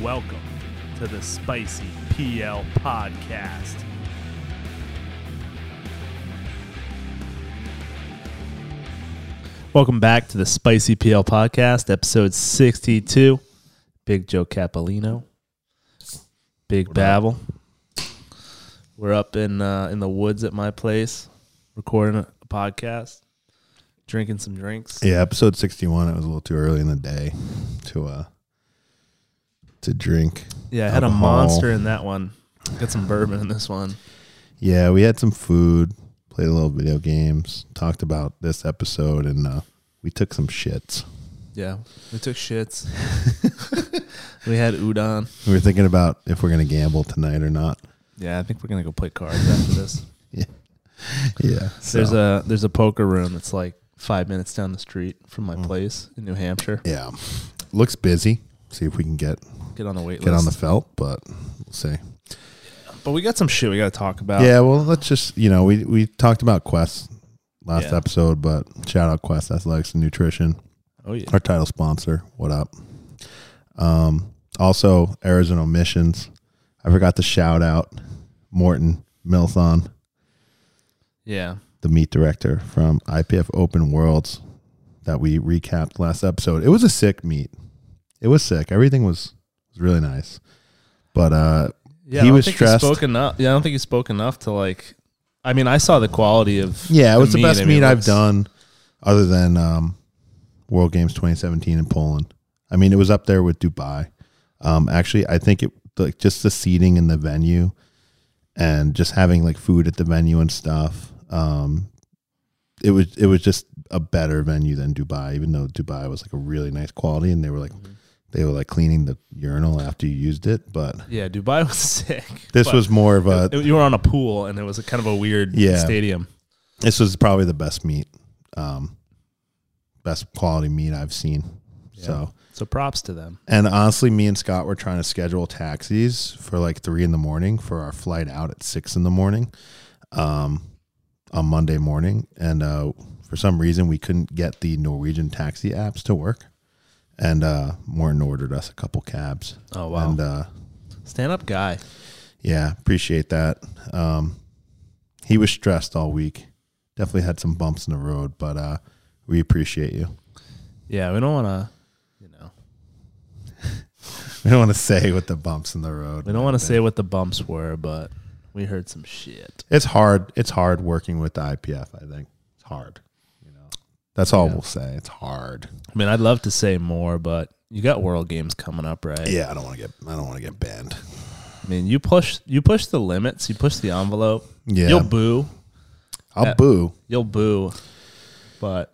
Welcome to the Spicy PL Podcast. Welcome back to the Spicy PL Podcast, episode 62. Big Joe Cappellino, Big Babel. We're up in uh, in the woods at my place, recording a podcast, drinking some drinks. Yeah, episode sixty one. It was a little too early in the day to uh to drink. Yeah, I had a monster in that one. Got some bourbon in this one. Yeah, we had some food, played a little video games, talked about this episode, and uh, we took some shits. Yeah, we took shits. we had udon. We were thinking about if we're gonna gamble tonight or not. Yeah, I think we're gonna go play cards after this. Yeah, Yeah. There's a there's a poker room that's like five minutes down the street from my Mm. place in New Hampshire. yeah, looks busy. See if we can get Get on the wait list, get list. on the felt, but we'll see. but we got some shit we got to talk about. Yeah, well, let's just you know we we talked about Quest last Yeah. episode, but shout out Quest Athletics and Nutrition. Oh yeah. our title sponsor. What up? Um, also, Arizona Missions. I forgot to shout out Morton Milthon, Yeah. the meet director from IPF Open Worlds that we recapped last episode. It was a sick meet. It was sick. Everything was was really nice. But uh Yeah. He was stressed. He spoke enough. Yeah, I don't think he spoke enough to like. I mean, I saw the quality of. yeah, it was the, best I mean, meet I've done other than um World Games 2017 in Poland. I mean, it was up there with Dubai. Um actually, I think it like just the seating in the venue and just having like food at the venue and stuff. Um it was it was just a better venue than Dubai, even though Dubai was like a really nice quality and they were like they were like cleaning the urinal after you used it. But Yeah, Dubai was sick. this was more of a it- you were on a pool and it was a kind of a weird Yeah. stadium. this was probably the best meet, um, best quality meet I've seen. So So props to them. And honestly, me and Scott were trying to schedule taxis for like three in the morning for our flight out at six in the morning, um, on Monday morning. And uh, for some reason, we couldn't get the Norwegian taxi apps to work. And uh, Morton ordered us a couple cabs. Oh wow. And uh, Stand up guy. yeah, appreciate that. Um, he was stressed all week. Definitely had some bumps in the road, but uh, we appreciate you. Yeah, we don't want to. You know, We don't want to say what the bumps in the road. we don't want to say what the bumps were, but we heard some shit. It's hard. It's hard working with the IPF. I think it's hard. That's all Yeah. we'll say. It's hard. I mean, I'd love to say more, but you got World Games coming up, right? Yeah, I don't want to get. I don't want to get banned. I mean, you push you push the limits, you push the envelope. Yeah, You'll boo, I'll uh, boo. you'll boo, but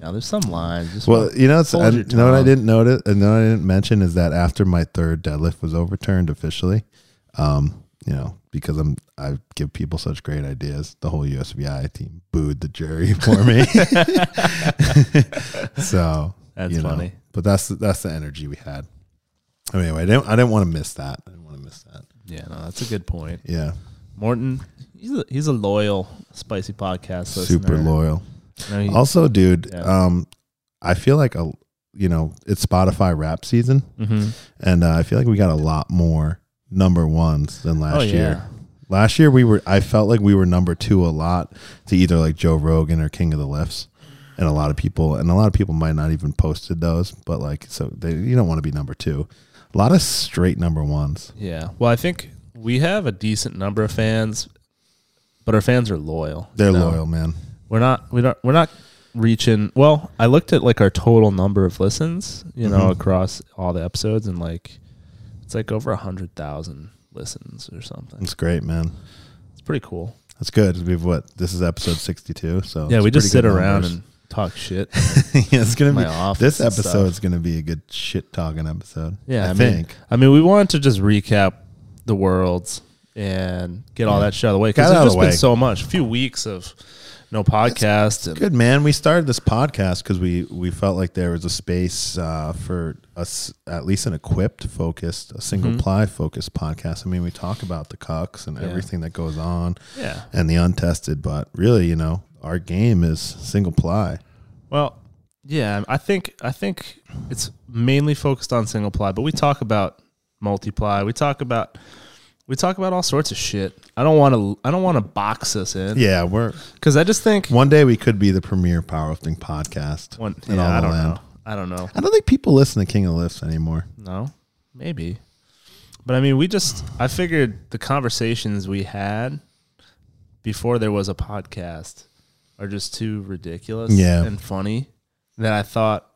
yeah, there's some lines. Just Well, you know, it's, I, you know what I didn't notice, and what I didn't mention is that after my third deadlift was overturned officially, um, you know, because I'm I give people such great ideas, the whole USVI team booed the jury for me. so that's you know, funny. but that's that's the energy we had. I Anyway, I didn't I didn't want to miss that. I didn't want to miss that. Yeah, no, that's a good point. Yeah, Morton, he's a, he's a loyal spicy podcast listener. super loyal. Also, dude, Yeah. um, I feel like a you know it's Spotify rap season, Mhm. and uh, I feel like we got a lot more number ones than last Oh, yeah. year. Last year we were I felt like we were number two a lot to either like Joe Rogan or King of the Lifts. And a lot of people and a lot of people might not even posted those, but like so they you don't want to be number two. A lot of straight number ones. Yeah. Well, I think we have a decent number of fans, but our fans are loyal. They're you know? loyal, man. We're not. We don't. We're not reaching. Well, I looked at like our total number of listens, you know, Mhm. across all the episodes, and like it's like over a hundred thousand listens or something. It's great, man. It's pretty cool. That's good. We've what this is episode sixty two. So yeah, we just sit around numbers. and talk shit. yeah, it's gonna be office this stuff. episode's gonna be a good shit talking episode. Yeah, I, I mean, think. I mean, we wanted to just recap the worlds and get all Yeah. that shit out of the way because there's just the been so much. A few weeks of no podcast. and- Good man. We started this podcast because we we felt like there was a space uh, for us, at least an equipped, focused, a single Mhm. ply focused podcast. I mean, we talk about the cucks and Yeah. everything that goes on Yeah. and the untested, but really, you know, our game is single ply. Well, Yeah, I think I think it's mainly focused on single ply, but we talk about multiply. We talk about we talk about all sorts of shit. I don't want to I don't want to box us in Yeah, we're because I just think one day we could be the premier powerlifting podcast. one. in Yeah, all I don't land. know. I don't know. I don't think people listen to King of Lifts anymore. No, maybe. But I mean, we just, I figured the conversations we had before there was a podcast are just too ridiculous Yeah. and funny that I thought,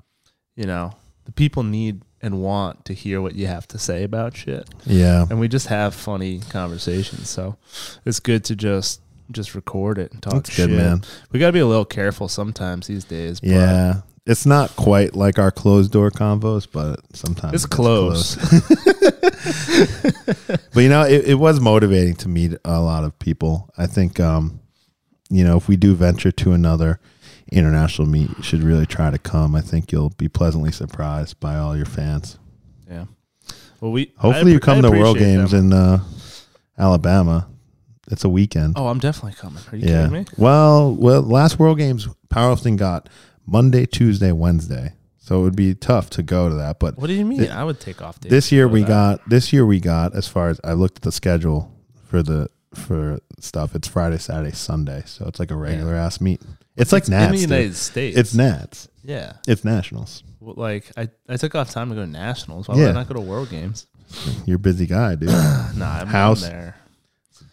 you know, the people need and want to hear what you have to say about shit. Yeah. And we just have funny conversations. So it's good to just, just record it and talk That's shit. good, man. We got to be a little careful sometimes these days. Yeah. It's not quite like our closed door convos, but sometimes It's it gets close. but you know, it, it was motivating to meet a lot of people. I think, um, you know, if we do venture to another international meet, you should really try to come. I think you'll be pleasantly surprised by all your fans. yeah. Well, we Hopefully, I you come I to World Games them. in uh, Alabama. It's a weekend. Oh, I'm definitely coming. Are you yeah. kidding me? Well, well, last World Games, powerlifting got Monday, Tuesday, Wednesday, so it would be tough to go to that. But What do you mean? Th- I would take off days. this year we that. got this year we got as far as I looked at the schedule for the for stuff. It's Friday, Saturday, Sunday, so it's like a regular ass meet. It's like Nats in the dude. United States. It's Nats. yeah. It's nationals. Well, like I, I took off time to go to nationals. Why Yeah. would I not go to World Games? You're a busy guy, dude. Nah, I'm House. There.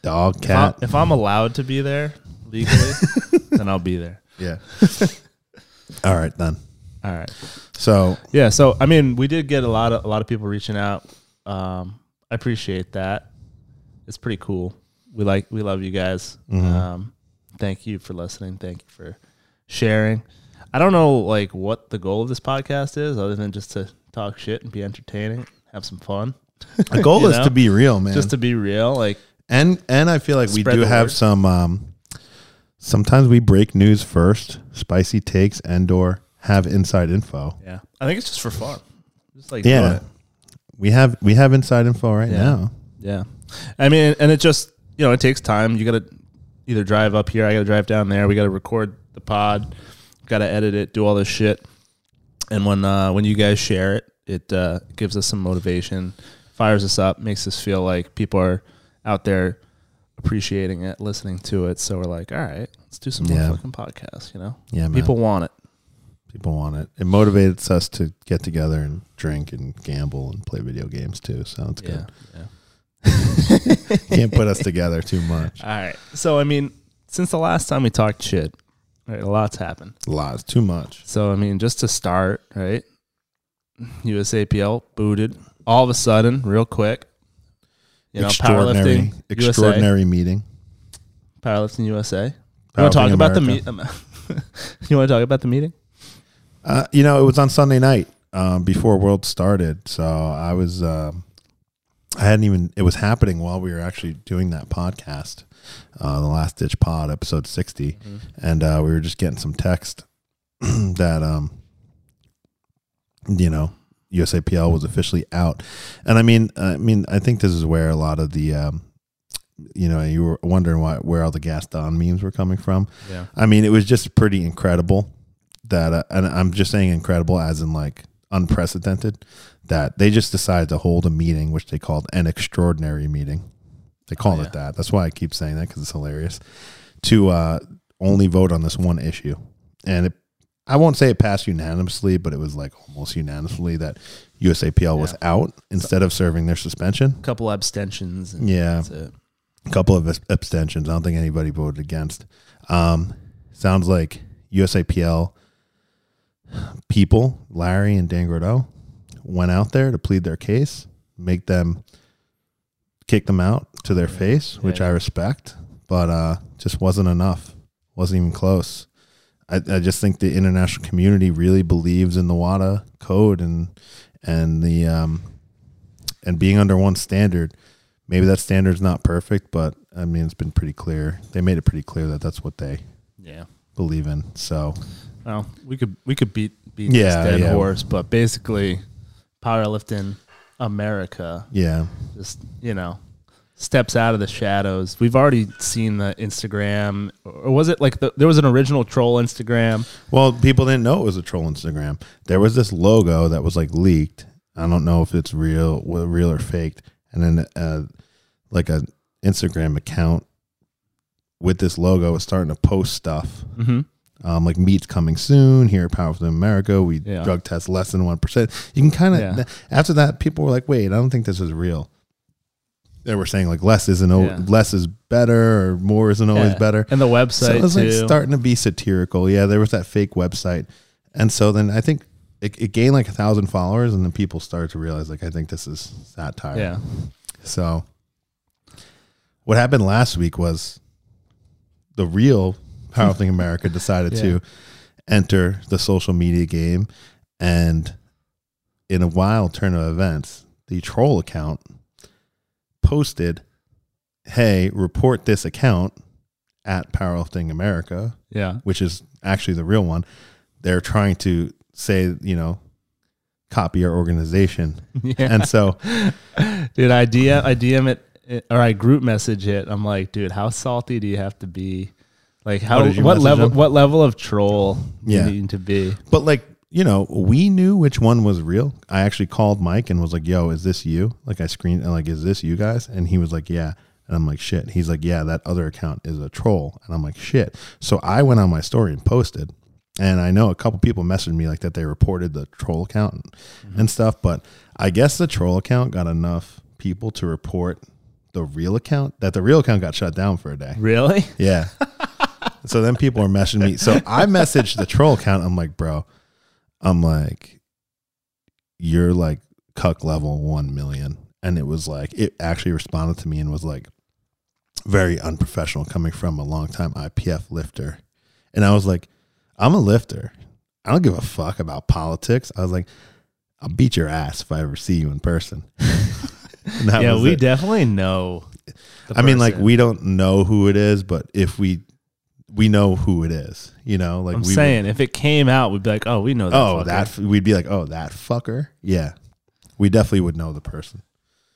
Dog, If, I, cat. if I'm allowed to be there legally, then I'll be there. Yeah. All right then. All right. So Yeah. So I mean, we did get a lot of a lot of people reaching out. Um, I appreciate that. It's pretty cool. We like we love you guys. Mhm. Um, thank you for listening. Thank you for sharing. I don't know like what the goal of this podcast is, other than just to talk shit and be entertaining, have some fun, the goal is know? to be real, man. just to be real. Like and and I feel like we do have word. some. Um, sometimes we break news first, spicy takes, and or have inside info. yeah, I think it's just for fun. Just like Yeah. We have we have inside info right Yeah. now. Yeah. I mean, and it just, you know, it takes time. You got to either drive up here, I got to drive down there. We got to record the pod, got to edit it, do all this shit. And when uh when you guys share it, it uh gives us some motivation, fires us up, makes us feel like people are out there appreciating it, listening to it. So we're like, all right, let's do some Yeah. more fucking podcasts, you know? Yeah, man. People want it. people want it. It motivates us to get together and drink and gamble and play video games too. So it's Yeah. good. Yeah. Can't put us together too much. All right. So I mean, since the last time we talked shit, right, a lot's happened. A Lots, too much. So I mean, just to start, right? USAPL booted all of a sudden, real quick. You know, extraordinary, powerlifting extraordinary meeting. USA, powerlifting USA. You want to talk Powerlifting about the America. meet? you want to talk about the meeting? Uh, you know, it was on Sunday night um, before World started, so I was um I hadn't even it was happening while we were actually doing that podcast, uh, the Last Ditch Pod, episode 60 and uh, we were just getting some text that um, you know USAPL was officially out, and I mean, I mean, I think this is where a lot of the um, you know you were wondering why where all the Gaston memes were coming from. Yeah. I mean, it was just pretty incredible that, uh, and I'm just saying incredible as in like unprecedented that they just decided to hold a meeting, which they called an extraordinary meeting. They called Oh, yeah. it that. That's why I keep saying that because it's hilarious to uh, only vote on this one issue. And it, I won't say it passed unanimously, but it was like almost unanimously that USAPL was out instead of serving their suspension. A couple abstentions. And Yeah a couple of abstentions. I don't think anybody voted against. Um, sounds like USAPL people, Larry and Dan Gordeau, went out there to plead their case, make them kick them out to their Yeah. face, which Yeah. I respect, but uh, just wasn't enough. Wasn't even close. I, I just think the international community really believes in the WADA code and and the um, and being under one standard maybe that standard's not perfect, but I mean, it's been pretty clear. They made it pretty clear that that's what they Yeah. believe in. So, Well, we could we could beat beat Yeah, this dead yeah. horse, but basically, powerlifting America yeah, just you know steps out of the shadows. We've already seen the Instagram, or was it like the, there was an original troll Instagram? Well, people didn't know it was a troll Instagram. There was this logo that was like leaked. I don't know if it's real, real or faked. And then uh, like a Instagram account with this logo was starting to post stuff. Mm-hmm. Um, like meet's coming soon here at Powerful America. We Yeah. drug test less than one percent. You can kind of Yeah. after that, people were like, "Wait, I don't think this is real." They were saying like less isn't al- Yeah. less is better or more isn't always better. And the website So it was too. like starting to be satirical. Yeah, there was that fake website, and so then I think it, it gained like a thousand followers, and then people started to realize like I think this is satire. yeah. So what happened last week was the real Powerlifting America decided Yeah. to enter the social media game, and in a wild turn of events, the troll account posted, "Hey, report this account at Powerlifting America." Yeah. which is actually the real one. They're trying to say, you know, copy our organization. Yeah. And so, dude, I DM, I DM it or I group message it. I'm like, dude, how salty do you have to be? Like, how What you what level what level of troll Yeah. you need to be? but like, you know, we knew which one was real. I actually called Mike and was like, yo, is this you? Like, I screened, and like, is this you guys? And he was like, yeah. And I'm like, shit. He's like, yeah, that other account is a troll. And I'm like, shit. So I went on my story and posted. And I know a couple people messaged me like that they reported the troll account and, mm-hmm. and stuff. But I guess the troll account got enough people to report the real account that the real account got shut down for a day. Really? Yeah. so then people are messaging me. So I messaged the troll account. I'm like, bro, I'm like, you're like cuck level 1 million. And it was like, it actually responded to me and was like, very unprofessional coming from a longtime IPF lifter. And I was like, I'm a lifter. I don't give a fuck about politics. I was like, I'll beat your ass if I ever see you in person. Yeah, we it. definitely know. I mean, like we don't know who it is, but if we we know who it is, you know, like I'm saying, if it came out, we'd be like, oh, we know that. oh, fucker. that we'd be like, oh, that fucker, yeah, we definitely would know the person,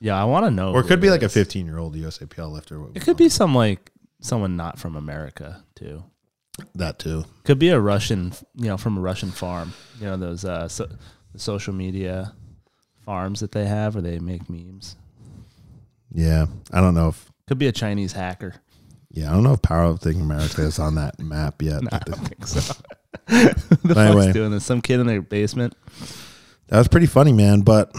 Yeah, I want to know. or it could be like a 15 year old USAPL lifter. It could be some like someone not from America too. that too. Could be a Russian, you know, from a Russian farm. You know those uh, so, the social media farms that they have where they make memes. Yeah, I don't know if Could be a Chinese hacker. Yeah, I don't know if Powerlifting America is on that map yet. No, I don't think so. the anyway. doing this? Some kid in their basement. That was pretty funny, man. But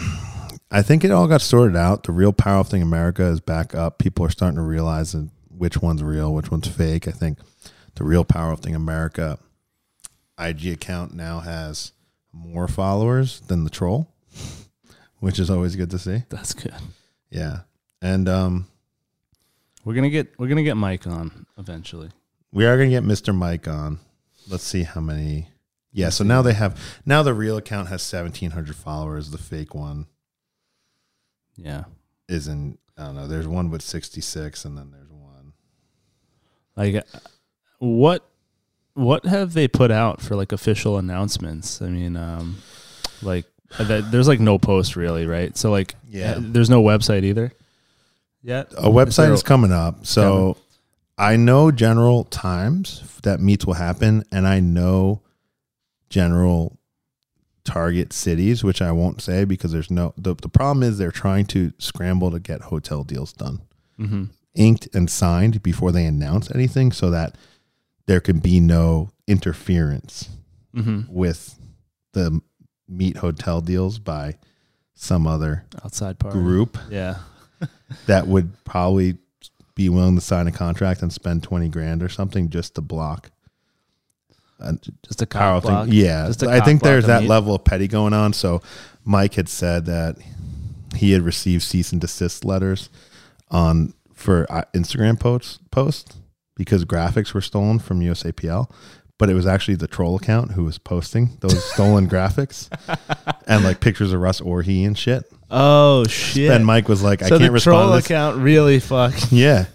I think it all got sorted out. The real Powerlifting America is back up. People are starting to realize which one's real, which one's fake. I think the real Powerlifting America IG account now has more followers than the troll, which is always good to see. That's good. Yeah. And um, We're gonna get we're gonna get Mike on eventually. we are going to get Mr. Mike on. Let's see how many. Yeah. So now they have, now the real account has 1,700 followers. The fake one Yeah. isn't I don't know. There's one with 66, and then there's one. Like uh, what what have they put out for like official announcements? I mean, um like that, there's like no post really, right? So like Yeah. there's no website either yet. A website is coming up, so I know general times that meets will happen, and I know general target cities, which I won't say because there's no. the The problem is they're trying to scramble to get hotel deals done. hmm inked and signed before they announce anything so that there can be no interference hmm with the meet hotel deals by some other Outside part. group Yeah. That would probably be willing to sign a contract and spend 20 grand or something just to block a Just a cock block. thing. Yeah. I think there's that level of petty going on. So Mike had said that he had received cease and desist letters on for uh, Instagram posts posts because graphics were stolen from USAPL, but it was actually the troll account who was posting those stolen graphics and like pictures of Russ Orhii and shit. Oh shit. And Mike was like, I can't the troll respond. To this. account really fucked. Yeah,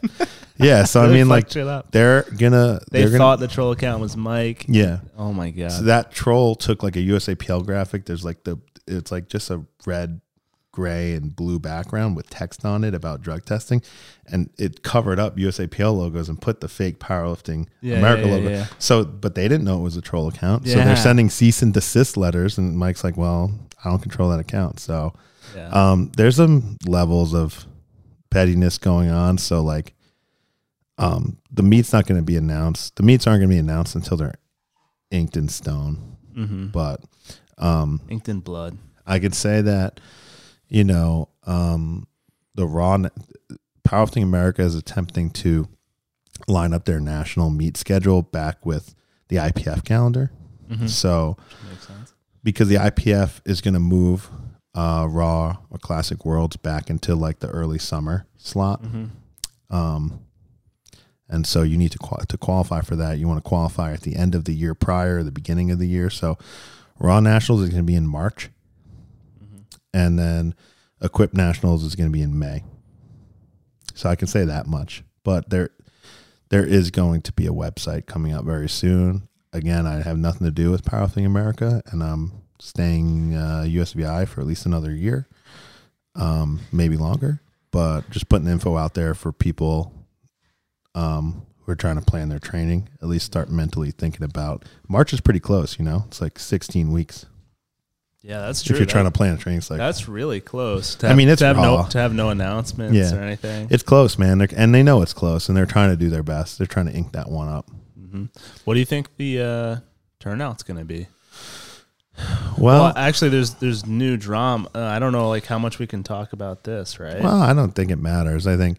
yeah. So I really mean, like fucked shit up. they're gonna They gonna thought the troll account was Mike. yeah. Oh my god. So that troll took like a USAPL graphic. There's like the it's like just a red gray and blue background with text on it about drug testing, and it covered up USAPL logos and put the fake powerlifting Yeah, America yeah, yeah, logo. So, but they didn't know it was a troll account, so they're sending cease and desist letters, and Mike's like, "Well, I don't control that account." So, um, there's some levels of pettiness going on. So, like, um, the meet's not going to be announced. The meets aren't going to be announced until they're inked in stone. mm-hmm. But um, Inked in blood. I could say that, you know, um, the Raw Powerlifting America is attempting to line up their national meet schedule back with the IPF calendar. Mm-hmm. So, Makes sense. because the IPF is going to move uh, Raw or Classic Worlds back into like the early summer slot. Mm-hmm. Um, and so you need to qual- to qualify for that. You want to qualify at the end of the year prior, or the beginning of the year. So Raw Nationals is going to be in March. And then Equip Nationals is going to be in May. So I can say that much. But there, there is going to be a website coming up very soon. Again, I have nothing to do with Powerlifting America, and I'm staying uh, USVI for at least another year, um, maybe longer. But just putting info out there for people um, who are trying to plan their training, at least start mentally thinking about March is pretty close. You know, it's like 16 weeks Yeah, that's true. if you're That- trying to plan a training cycle. That's really close. To I mean, it's to have no to have no announcements Yeah. or anything. It's close, man, They're, and they know it's close, and they're trying to do their best. They're trying to ink that one up. hmm What do you think the uh, turnout's going to be? Well, Well, actually, there's there's new drama. Uh, I don't know, like how much we can talk about this, right? well, I don't think it matters. I think,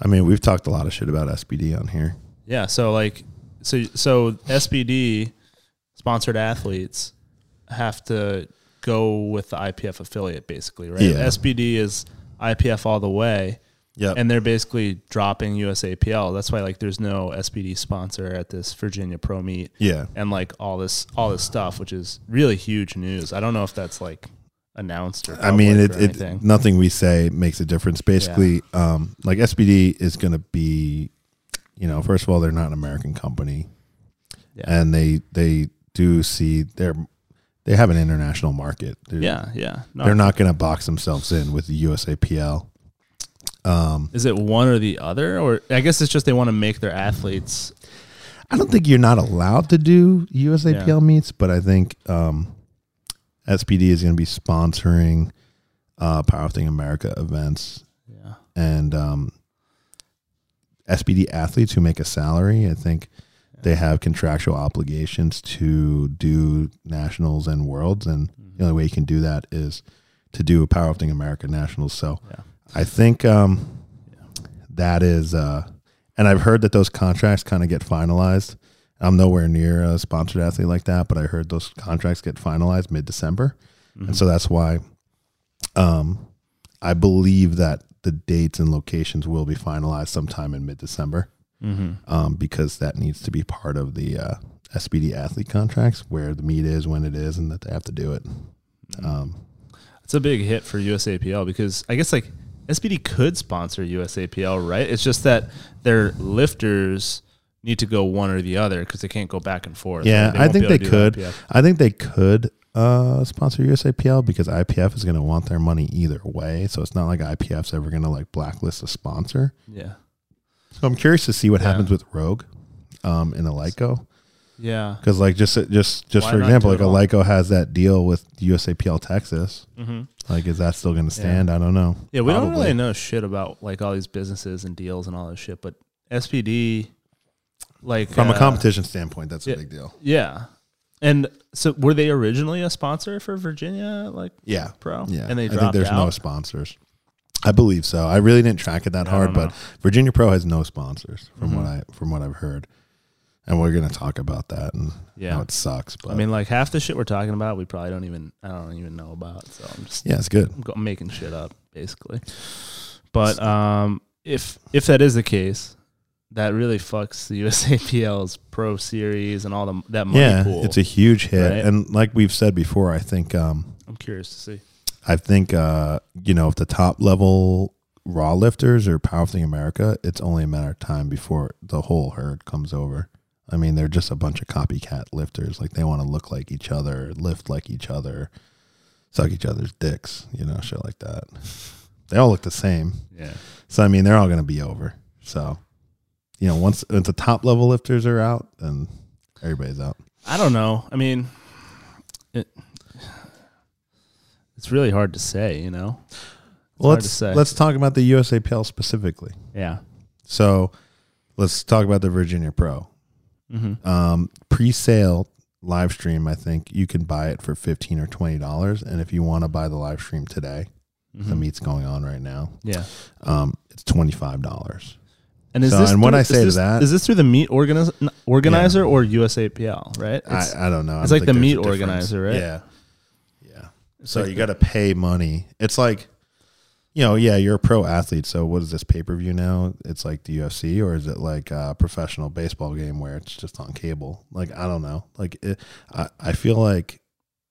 I mean, we've talked a lot of shit about SBD on here. Yeah. So like, so so SBD sponsored athletes have to go with the IPF affiliate, basically, right? Yeah. SBD is IPF all the way, Yep. and they're basically dropping USAPL. That's why like there's no SBD sponsor at this Virginia Pro meet, yeah. and like all this all this stuff, which is really huge news. I don't know if that's like announced or I mean, it, it nothing we say makes a difference. Basically, um, like SBD is going to be, you know, first of all, they're not an American company, Yeah. and they they do see they're they have an international market. They're, yeah, yeah. No, they're not going to box themselves in with the USAPL. Um, Is it one or the other, or I guess it's just they want to make their athletes. I don't think you're not allowed to do USAPL Yeah. meets, but I think um, SBD is going to be sponsoring uh, Powerlifting America events Yeah. and um, SBD athletes who make a salary. I think they have contractual obligations to do nationals and worlds, and the only way you can do that is to do a Powerlifting America nationals. So Yeah. I think um, that is, uh, and I've heard that those contracts kind of get finalized. I'm nowhere near a sponsored athlete like that, but I heard those contracts get finalized mid December. Mm-hmm. And so that's why um, I believe that the dates and locations will be finalized sometime in mid December Mm-hmm. um, because that needs to be part of the uh, SBD athlete contracts where the meet is, when it is, and that they have to do it. Um, It's a big hit for USAPL because I guess like SBD could sponsor USAPL, right? It's just that their lifters need to go one or the other because they can't go back and forth. Yeah, right? I think they able to do could. I think they could uh, sponsor USAPL because IPF is going to want their money either way. So it's not like IPF's ever going to like blacklist a sponsor. Yeah, So I'm curious to see what Yeah. happens with Rogue um, in Eleiko. yeah. Because like just just just Why for example, like? Eleiko has that deal with USAPL Texas. Mm-hmm. Like, is that still going to stand? I don't know. Yeah, we don't really know shit about like all these businesses and deals and all this shit, but SBD, like From a uh, competition standpoint, that's yeah. a big deal. yeah. And so, were they originally a sponsor for Virginia, like Yeah, Pro? yeah. and they I think there's no sponsors. I believe so. I really didn't track it that hard, but Virginia Pro has no sponsors from Mhm. what I from what I've heard, and we're going to talk about that and Yeah. how it sucks. But I mean, like half the shit we're talking about, we probably don't even I don't even know about. So I'm just yeah, it's good. I'm making shit up basically. But um, if if that is the case, that really fucks the USAPL's Pro Series and all the that money yeah, pool. it's a huge hit, right? and like we've said before, I think um, I'm curious to see. I think uh, you know if the top level raw lifters or powerlifting America, it's only a matter of time before the whole herd comes over. I mean, they're just a bunch of copycat lifters. Like they want to look like each other, lift like each other. suck each other's dicks, you know, shit like that. They all look the same. Yeah. So I mean, they're all going to be over. So, you know, once once the top level lifters are out, then everybody's out. I don't know. I mean, it, it's really hard to say, you know. Well, let's say. let's talk about the USAPL specifically. Yeah. So, let's talk about the Virginia Pro. Mm-hmm. Um, pre-sale live stream, I think you can buy it for fifteen or twenty dollars, and if you want to buy the live stream today, the meet's going on right now. Mm-hmm. Yeah. Um, it's twenty five dollars. And is So, this and when through- I say this- that- is this through the meet organiz- organizer or USAPL? Right. I, I don't know. I it's don't like the meet organizer, right? Yeah, yeah. So like you got to pay money. It's like, you know, yeah, you're a pro athlete. So what is this pay per view now? It's like the UFC, or is it like a professional baseball game where it's just on cable? Like I don't know. Like it, I I feel like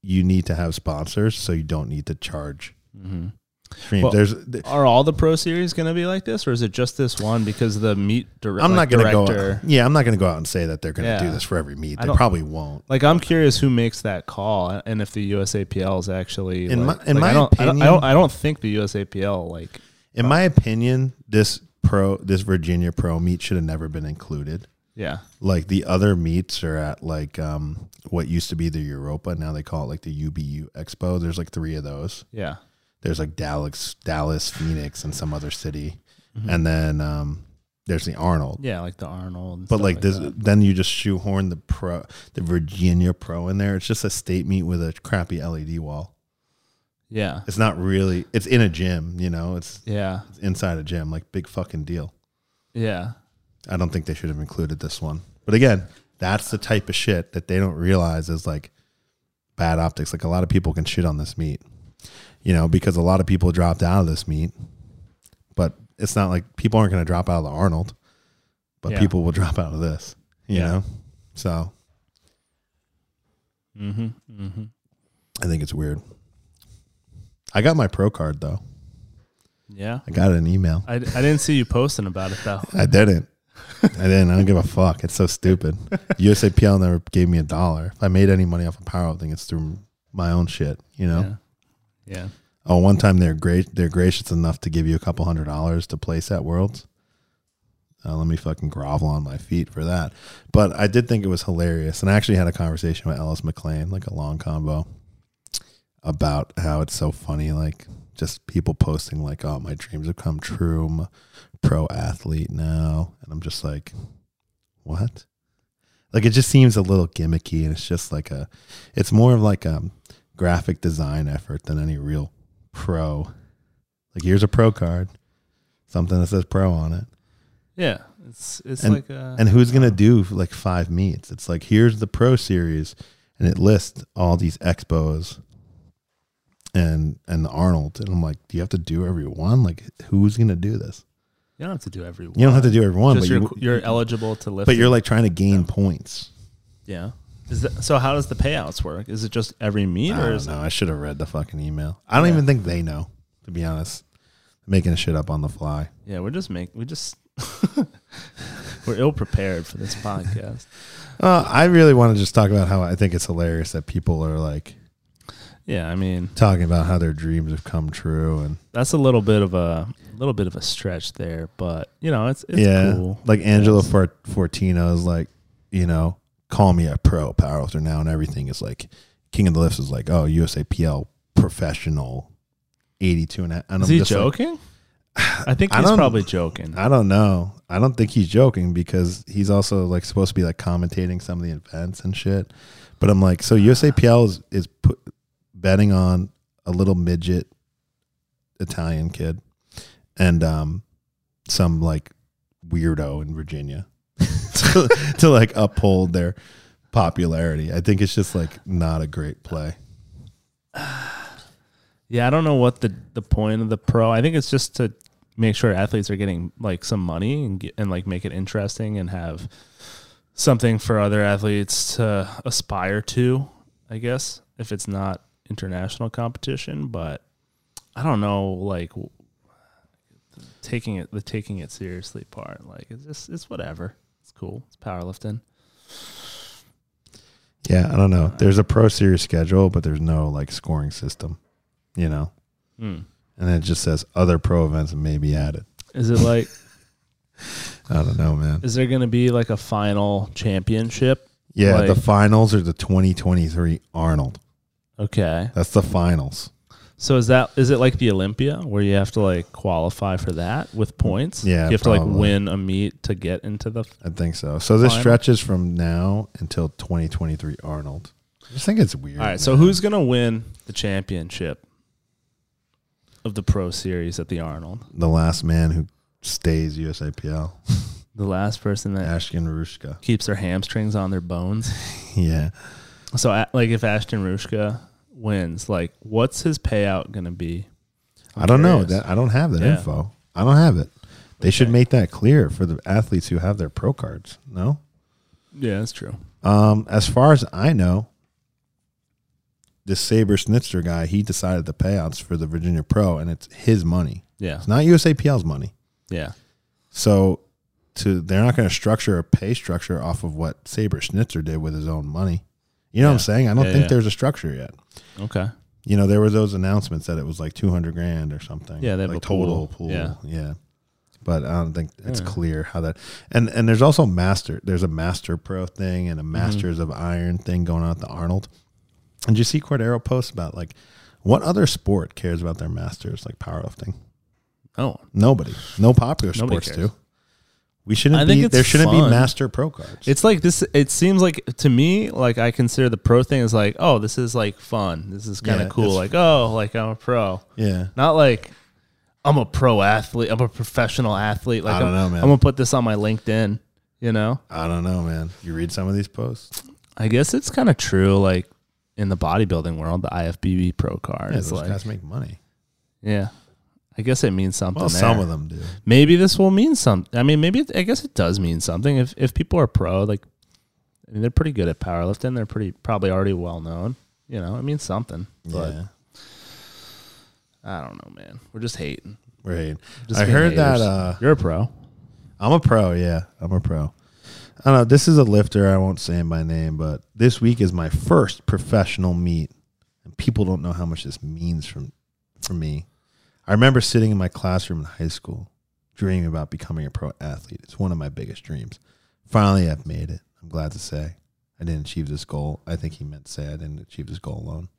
you need to have sponsors, so you don't need to charge. Mhm. Stream. Well, There's. Are all the pro series going to be like this, or is it just this one because the meet director? I'm not going to go. Yeah, I'm not going to go out and say that they're going to do this for every meet. They probably won't. Like I'm curious who makes that call, and if the USAPL is actually. In like- my- in like, my I don't, I don't, I opinion- don't, I don't think the USAPL like. In my opinion, this pro, this Virginia pro meet should have never been included. Yeah. like the other meets are at like um what used to be the Europa. Now they call it like the UBU Expo. There's like three of those. Yeah. There's like Dallas, Dallas, Phoenix, and some other city, Mhm. and then um there's the Arnold. Yeah, like the Arnold. But stuff like this, that. then you just shoehorn the pro, the Virginia Pro in there. It's just a state meet with a crappy LED wall. Yeah. It's not really. It's in a gym, you know. It's, Yeah. it's inside a gym, like big fucking deal. Yeah. I don't think they should have included this one. But again, that's the type of shit that they don't realize is like bad optics. Like a lot of people can shit on this meet, you know, because a lot of people dropped out of this meet. But it's not like people aren't going to drop out of the Arnold, but Yeah. people will drop out of this, you Yeah. know? So Mm-hmm. Mm-hmm. I think it's weird. I got my pro card though. Yeah. I got an email. I, I didn't see you posting about it though. I didn't. I didn't. I don't give a fuck. It's so stupid. USAPL never gave me a dollar. If I made any money off of powerlifting, it's through my own shit. You know. Yeah. Yeah. Oh, one time they're great. They're gracious enough to give you a couple hundred dollars to place at Worlds. Uh, let me fucking grovel on my feet for that. But I did think it was hilarious, and I actually had a conversation with Ellis McLean, like a long combo, about how it's so funny, like just people posting like, "Oh, my dreams have come true. I'm a pro athlete now," and I'm just like, "What?" Like it just seems a little gimmicky, and it's just like a, it's more of like a graphic design effort than any real pro. Like here's a pro card, something that says pro on it. Yeah. It's it's And- like a And who's gonna do like five meets? It's like here's the pro series, and it lists all these expos and and the Arnold. And I'm like, do you have to do every one? Like who's gonna do this? you don't have to do every one. You don't have to do every one, Just but you're, you, you're eligible to lift. but you're like trying to gain points. yeah. Is that, so how does the payouts work? Is it just every meet I or don't is know. it? I should have read the fucking email. I don't Yeah. even think they know, to be honest. making shit up on the fly. Yeah, we're just make we just we're ill prepared for this podcast. Uh, I really want to just talk about how I think it's hilarious that people are like Yeah, I mean, talking about how their dreams have come true and that's a little bit of a little bit of a stretch there, but you know it's it's yeah, cool. like Angelo Fort- Fortino is like, you know, call me a pro powerlifter now, and everything is like King of the Lifts is like, oh, USAPL professional, eighty two and a half. And Is I'm he just like, joking? I think I he's don't- probably joking. I don't know. I don't think he's joking because he's also like supposed to be like commentating some of the events and shit. But I'm like, so USAPL is is put, betting on a little midget Italian kid and um some like weirdo in Virginia to, to like uphold their popularity. I think it's just like not a great play. Yeah, I don't know what the the point of the pro. I think it's just to make sure athletes are getting like some money and get, and like make it interesting and have something for other athletes to aspire to. I guess if it's not international competition, but I don't know like taking it the taking it seriously part. Like it's just it's whatever. It's cool. It's powerlifting. Yeah, I don't know. There's a pro series schedule, but there's no like scoring system. you know, Hmm. and it just says other pro events may be added. Is it like? I don't know, man. is there going to be like a final championship? Yeah, like- the finals are the 2023 Arnold. Okay. That's the finals. So is that is it like the Olympia where you have to like qualify for that with points? Yeah, you have to like win a meet to get into the. I think so. So this Final. stretches from now until 2023 Arnold. I just think it's weird. All right. So who's gonna win the championship of the Pro Series at the Arnold? the last man who stays USAPL? The last person that Ashton Rouska. keeps their hamstrings on their bones. Yeah. So like if Ashton Rouska wins, like what's his payout gonna be? I'm I don't know. That I don't have that Yeah. info. I don't have it. They should make that clear for the athletes who have their pro cards. No. Yeah, that's true. Um, as far as I know, this Saber Snitzer guy, he decided the payouts for the Virginia Pro, and it's his money. Yeah. It's not USAPL's money. Yeah. So, to they're not going to structure a pay structure off of what Saber Schnitzer did with his own money. You know what I'm saying? I don't Yeah, think yeah. there's a structure yet. Okay. You know, there were those announcements that it was like 200 grand or something. Yeah, they have like total pool. pool. Yeah. yeah. But I don't think it's Yeah. clear how that. And and there's also master. There's a master pro thing and a Mm-hmm. masters of iron thing going on at the Arnold. And you see Cordero post about like what other sport cares about their masters like powerlifting? Oh, Nobody. No popular Nobody sports cares. do. We shouldn't I think be. it's There shouldn't be master pro cards. It's like this. It seems like to me, like I consider the pro thing is like, oh, this is like fun. This is kind of Yeah, cool. Like, oh, like I'm a pro. yeah. Not like I'm a pro athlete. I'm a professional athlete. Like I don't I'm, know, man. I'm gonna put this on my LinkedIn. You know, I don't know, man. You read some of these posts. I guess it's kind of true. Like in the bodybuilding world, the IFBB pro card Yeah, is like, guys make money. yeah. I guess it means something. Well, there. some of them do. maybe this will mean something. I mean, maybe it, I guess it does mean something. If if people are pro, like I mean, they're pretty good at powerlifting. They're pretty probably already well known. You know, it means something. Yeah. I don't know, man. We're just hating. Right. Just I heard that. Uh, You're a pro. I'm a pro. Yeah, I'm a pro. I don't know. This is a lifter. I won't say him by name, but this week is my first professional meet, and people don't know how much this means from for me. I remember sitting in my classroom in high school, dreaming about becoming a pro athlete. It's one of my biggest dreams. Finally, I've made it. I'm glad to say I didn't achieve this goal. I think he meant to say I didn't achieve this goal alone.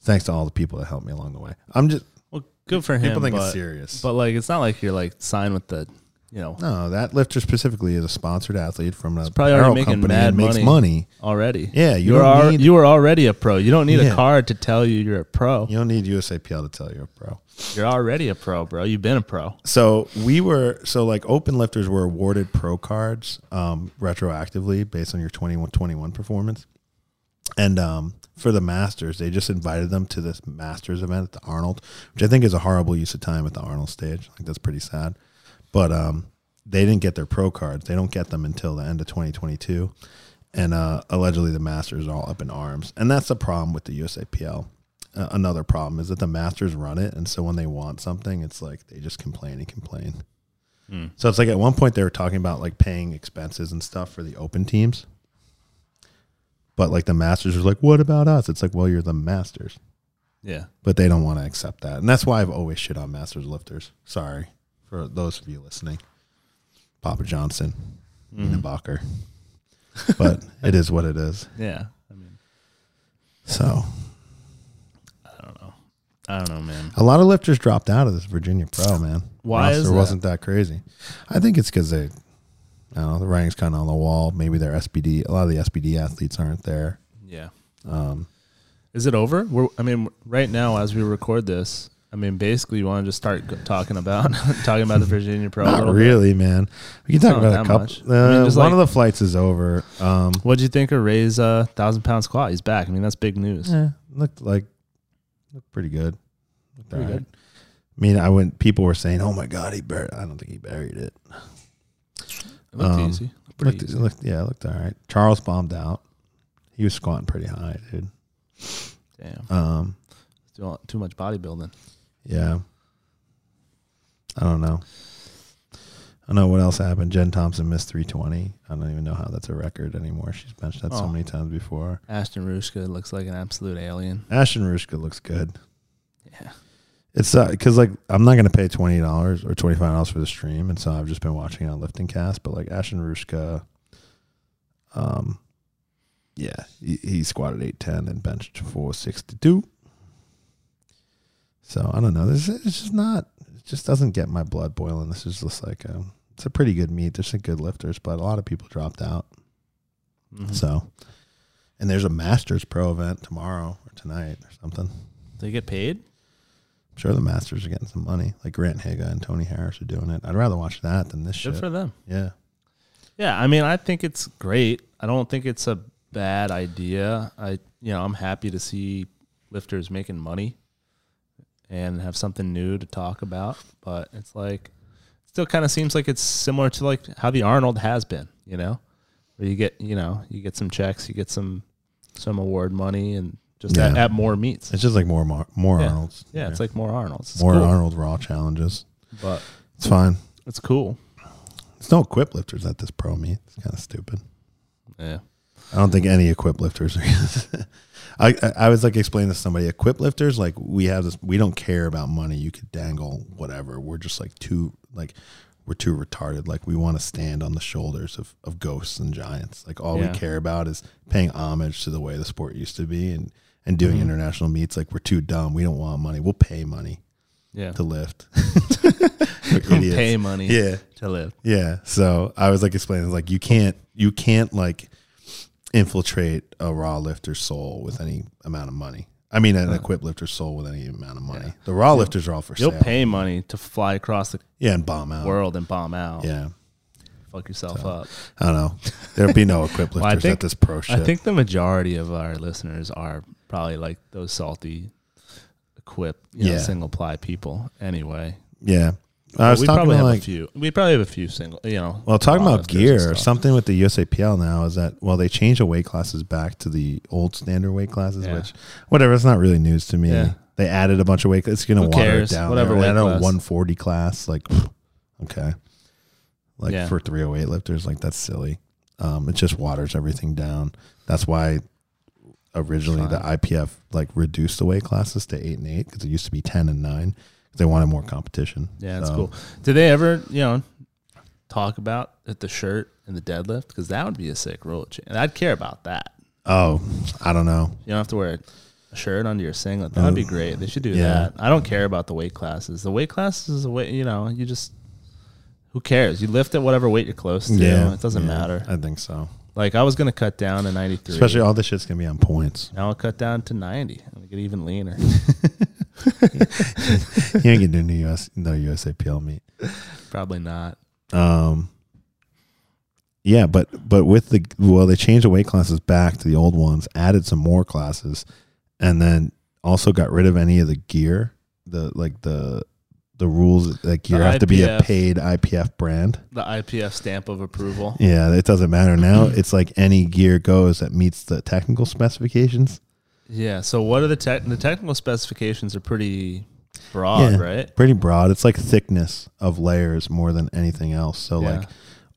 Thanks to all the people that helped me along the way. I'm just Well, good for him. people think but, it's serious. but like, it's not like you're like signed with the, you know, No, that lifter specifically is a sponsored athlete from a probably already making company mad and makes money. money. already. Yeah, you You are al- you were already a pro. You don't need Yeah. a card to tell you you're a pro. you don't need USAPL to tell you're a pro. You're already a pro, bro. You've been a pro. So we were so like open lifters were awarded pro cards um, retroactively based on your 21 21 performance. And um, for the masters, they just invited them to this masters event at the Arnold, which I think is a horrible use of time at the Arnold stage. Like that's pretty sad. But um, they didn't get their pro cards. They don't get them until the end of 2022. And uh, allegedly the masters are all up in arms. And that's the problem with the USAPL. Uh, another problem is that the masters run it. And so when they want something, it's like they just complain and complain. Hmm. So it's like at one point they were talking about like paying expenses and stuff for the open teams. But like the masters are like, what about us? It's like, well, you're the masters. Yeah. But they don't want to accept that. And that's why I've always shit on masters lifters. Sorry for those of you listening. Papa Johnson, Nina Mhm. Bacher. But it is what it is. Yeah. I mean, So I don't know. I don't know, man. a lot of lifters dropped out of this Virginia Pro, man. Why is Roster that? wasn't that crazy. I think it's because they, I don't know, the writing's kind of on the wall. Maybe their SBD, a lot of the SBD athletes aren't there. Yeah. Um, Is it over? We're, I mean, right now as we record this, I mean, basically, you want to just start talking about talking about the Virginia Pro. not little bit? really, man. We can talk about a couple. Uh, I mean, just one like- of the flights is over. Um, What'd you think of Ray's uh, thousand pound squat? He's back. I mean, that's big news. yeah, looked like looked pretty good. Looked Pretty all good. I mean, I went. People were saying, "Oh my god, he buried." I don't think he buried it. It looked Um, easy. Pretty Looked, easy. looked, yeah, it looked all right. Charles bombed out. He was squatting pretty high, dude. Damn. Um, Too, too much bodybuilding. yeah. I don't know. I don't know what else happened. Jen Thompson missed 320. I don't even know how that's a record anymore. She's benched that so Oh. many times before. Ashton Rouska looks like an absolute alien. Ashton Rouska looks good. Yeah. It's because like I'm not gonna pay twenty dollars or twenty five dollars for the stream, and so I've just been watching it on Lifting Cast. But like Ashton Rouska, um, yeah, he, he squatted eight ten and benched four sixty two. So I don't know. This is it's just not. It just doesn't get my blood boiling. This is just like a. It's a pretty good meet. There's some good lifters, but a lot of people dropped out. Mhm. So, and there's a Masters Pro event tomorrow or tonight or something. they get paid. I'm sure the Masters are getting some money. Like Grant Higa and Tony Harris are doing it. I'd rather watch that than this Good shit. for them. yeah. Yeah, I mean, I think it's great. I don't think it's a bad idea. I, you know, I'm happy to see lifters making money and have something new to talk about. But it's like, it still kind of seems like it's similar to like how the Arnold has been. You know, where you get, you know, you get some checks, you get some some award money, and just at, Yeah. at more meets. It's just like more more, more Yeah. Arnold's. Yeah, it's like more Arnold's. It's more cool, Arnold Raw challenges. but It's fine. it's cool. There's no equip lifters at this pro meet. It's kind of stupid. Yeah. I don't think any equip lifters are. I, I was like explaining to somebody equip lifters like we have this we don't care about money. You could dangle whatever. We're just like too like we're too retarded. Like we want to stand on the shoulders of, of ghosts and giants. Like all Yeah. we care about is paying homage to the way the sport used to be and and doing Mhm. international meets. Like we're too dumb. We don't want money. We'll pay money Yeah. to lift. Pay money Yeah. to lift. Yeah. So I was like explaining like you can't you can't like infiltrate a raw lifter's soul with any amount of money. I mean an Uh. equip lifter's soul with any amount of money. Yeah. The raw lifters are all for You'll sale. pay money to fly across the yeah, and bomb out. world and bomb out. Yeah. Fuck yourself So, up. I don't know. There'd be no equip lifters Well, I think- at this pro shit. I think the majority of our listeners are probably like those salty, equip, you know, Yeah. single ply people. Anyway, yeah. I was we talking probably have like a few. We probably have a few single. You know, Well, talking about gear, something with the USAPL now is that well, they changed the weight classes back to the old standard weight classes, Yeah. which whatever, it's not really news to me. Yeah. They added a bunch of weight. It's gonna Who water cares? it down. Whatever weight added a class. 140 class, like okay, like Yeah. for 308 lifters, like that's silly. Um, it just waters everything down. That's why originally the IPF like reduced the weight classes to eight and eight because it used to be 10 and nine they wanted more competition. Yeah, that's So, cool. Did they ever, you know, talk about at the shirt and the deadlift? Because that would be a sick rule change. And I'd care about that. Oh, I don't know. You don't have to wear a shirt under your singlet. That would be great. They should do Yeah. that. I don't care about the weight classes. The weight classes is a way, you know, you just who cares? You lift at whatever weight you're close to. Yeah, it doesn't yeah, matter. I think so. Like I was gonna cut down to 93. Especially all this shit's gonna be on points. now I'll cut down to 90. I'm gonna get even leaner. you ain't do no US no USAPL meet. Probably not. Um yeah, but but with the well, they changed the weight classes back to the old ones, added some more classes, and then also got rid of any of the gear, the like the the rules like you have to be a paid IPF brand. The IPF stamp of approval. Yeah, it doesn't matter now. it's like any gear goes that meets the technical specifications. Yeah. So what are the tech? The technical specifications are pretty broad, Yeah. right? Pretty broad. It's like thickness of layers more than anything else. So Yeah. like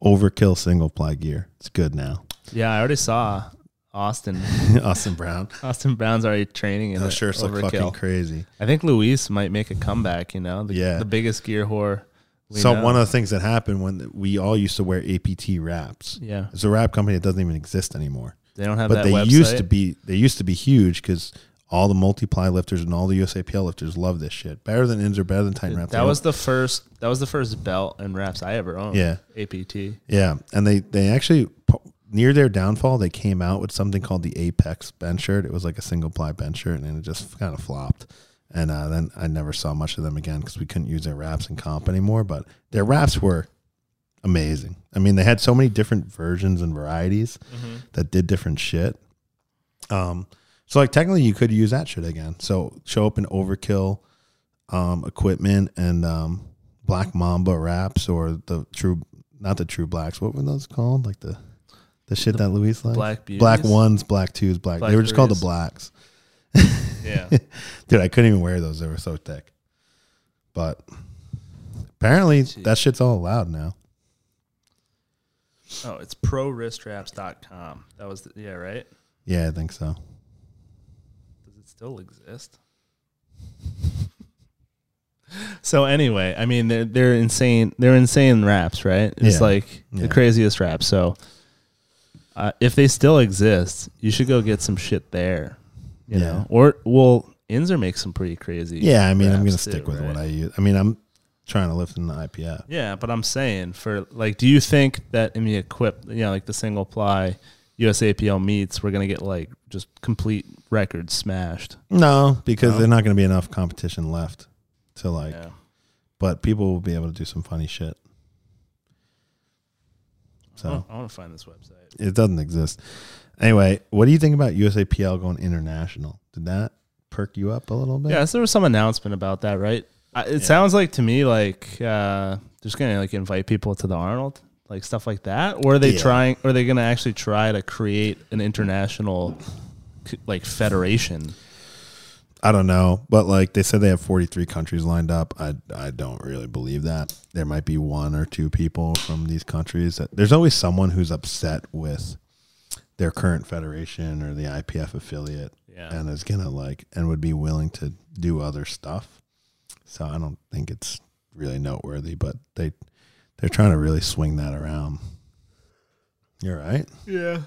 overkill single ply gear. It's good now. Yeah, I already saw Austin. Austin Brown. Austin Brown's already training in Those the shirts look fucking crazy. I think Luis might make a comeback. You know, the, Yeah. the biggest gear whore. so know. one of the things that happened when we all used to wear APT wraps. yeah, It's a wrap company that doesn't even exist anymore. They don't have but that they website. used to be they used to be huge because all the multiply lifters and all the USAPL lifters love this shit. Better than INS or better than Titan Wrap. that was the first. That was the first belt and wraps I ever owned. yeah. APT. Yeah, and they they actually near their downfall, they came out with something called the Apex bench shirt. It was like a single ply bench shirt, and it just kind of flopped. And uh, then I never saw much of them again because we couldn't use their wraps in comp anymore. But their wraps were amazing. I mean, they had so many different versions and varieties that did different shit. Um, so like technically, you could use that shit again. So show up in overkill um, equipment and um, Black Mamba wraps or the true, not the true blacks. What were those called? Like the the shit that Luis liked. Black Beauties. Black ones, black twos, black. Black they were just called the blacks. Yeah. Dude, I couldn't even wear those. They were so thick. But apparently, Jeez. that shit's all allowed now. Oh, it's prowristwraps.com. That was the, yeah, right. Yeah, I think so. Does it still exist? So anyway, I mean they're they're insane. They're insane raps, right? It's Yeah. like Yeah. the craziest rap. So uh, if they still exist, you should go get some shit there. You Yeah. know, or well, Inzer makes some pretty crazy. Yeah, I mean, I'm gonna too, stick with right? what I use. I mean, I'm trying to lift in the IPF. Yeah, but I'm saying for like, do you think that in the equip, you know, like the single ply USAPL meets, we're gonna get like just complete records smashed? No, because No? there's not going to be enough competition left to like. yeah. But people will be able to do some funny shit. So I want to find this website. it doesn't exist. Anyway, what do you think about USAPL going international? Did that perk you up a little bit? Yeah, so there was some announcement about that, right? I, it Yeah. sounds like to me like uh, just gonna like invite people to the Arnold, like stuff like that. Or are they Yeah. trying? Or are they gonna actually try to create an international like federation? I don't know, but like they said, they have 43 countries lined up. I I don't really believe that. There might be one or two people from these countries. That, there's always someone who's upset with their current federation or the IPF affiliate, Yeah, and is gonna like and would be willing to do other stuff. So I don't think it's really noteworthy, but they they're trying to really swing that around. You're right. yeah.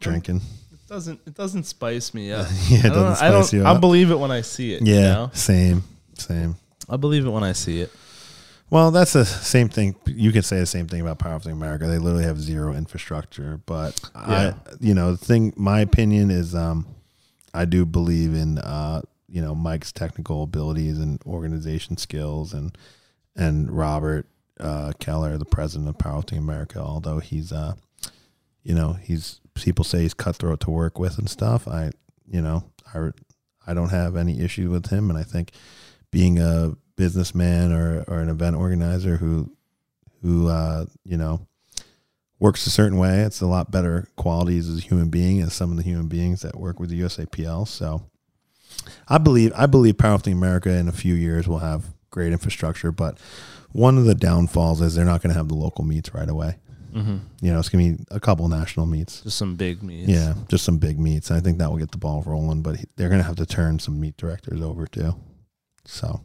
Drinking. It doesn't it doesn't spice me up. yeah, it I don't, doesn't I spice don't you up. I'll believe it when I see it. yeah, you know? same, same. I'll believe it when I see it. Well, that's the same thing. You could say the same thing about Powerlifting America. They literally have zero infrastructure. But Yeah. I, you know, the thing. My opinion is, um, I do believe in, uh, you know, Mike's technical abilities and organization skills, and and Robert uh, Keller, the president of Powerlifting America. Although he's, uh, you know, he's people say he's cutthroat to work with and stuff. I, you know, I, I don't have any issue with him, and I think being a businessman or, or an event organizer who who uh, you know works a certain way. It's a lot better qualities as a human being as some of the human beings that work with the USAPL. So I believe I believe Powerlifting America in a few years will have great infrastructure, but one of the downfalls is they're not going to have the local meets right away. Mm-hmm. You know, it's going to be a couple national meets. Just some big meets. Yeah, just some big meets. I think that will get the ball rolling, but they're going to have to turn some meet directors over too. So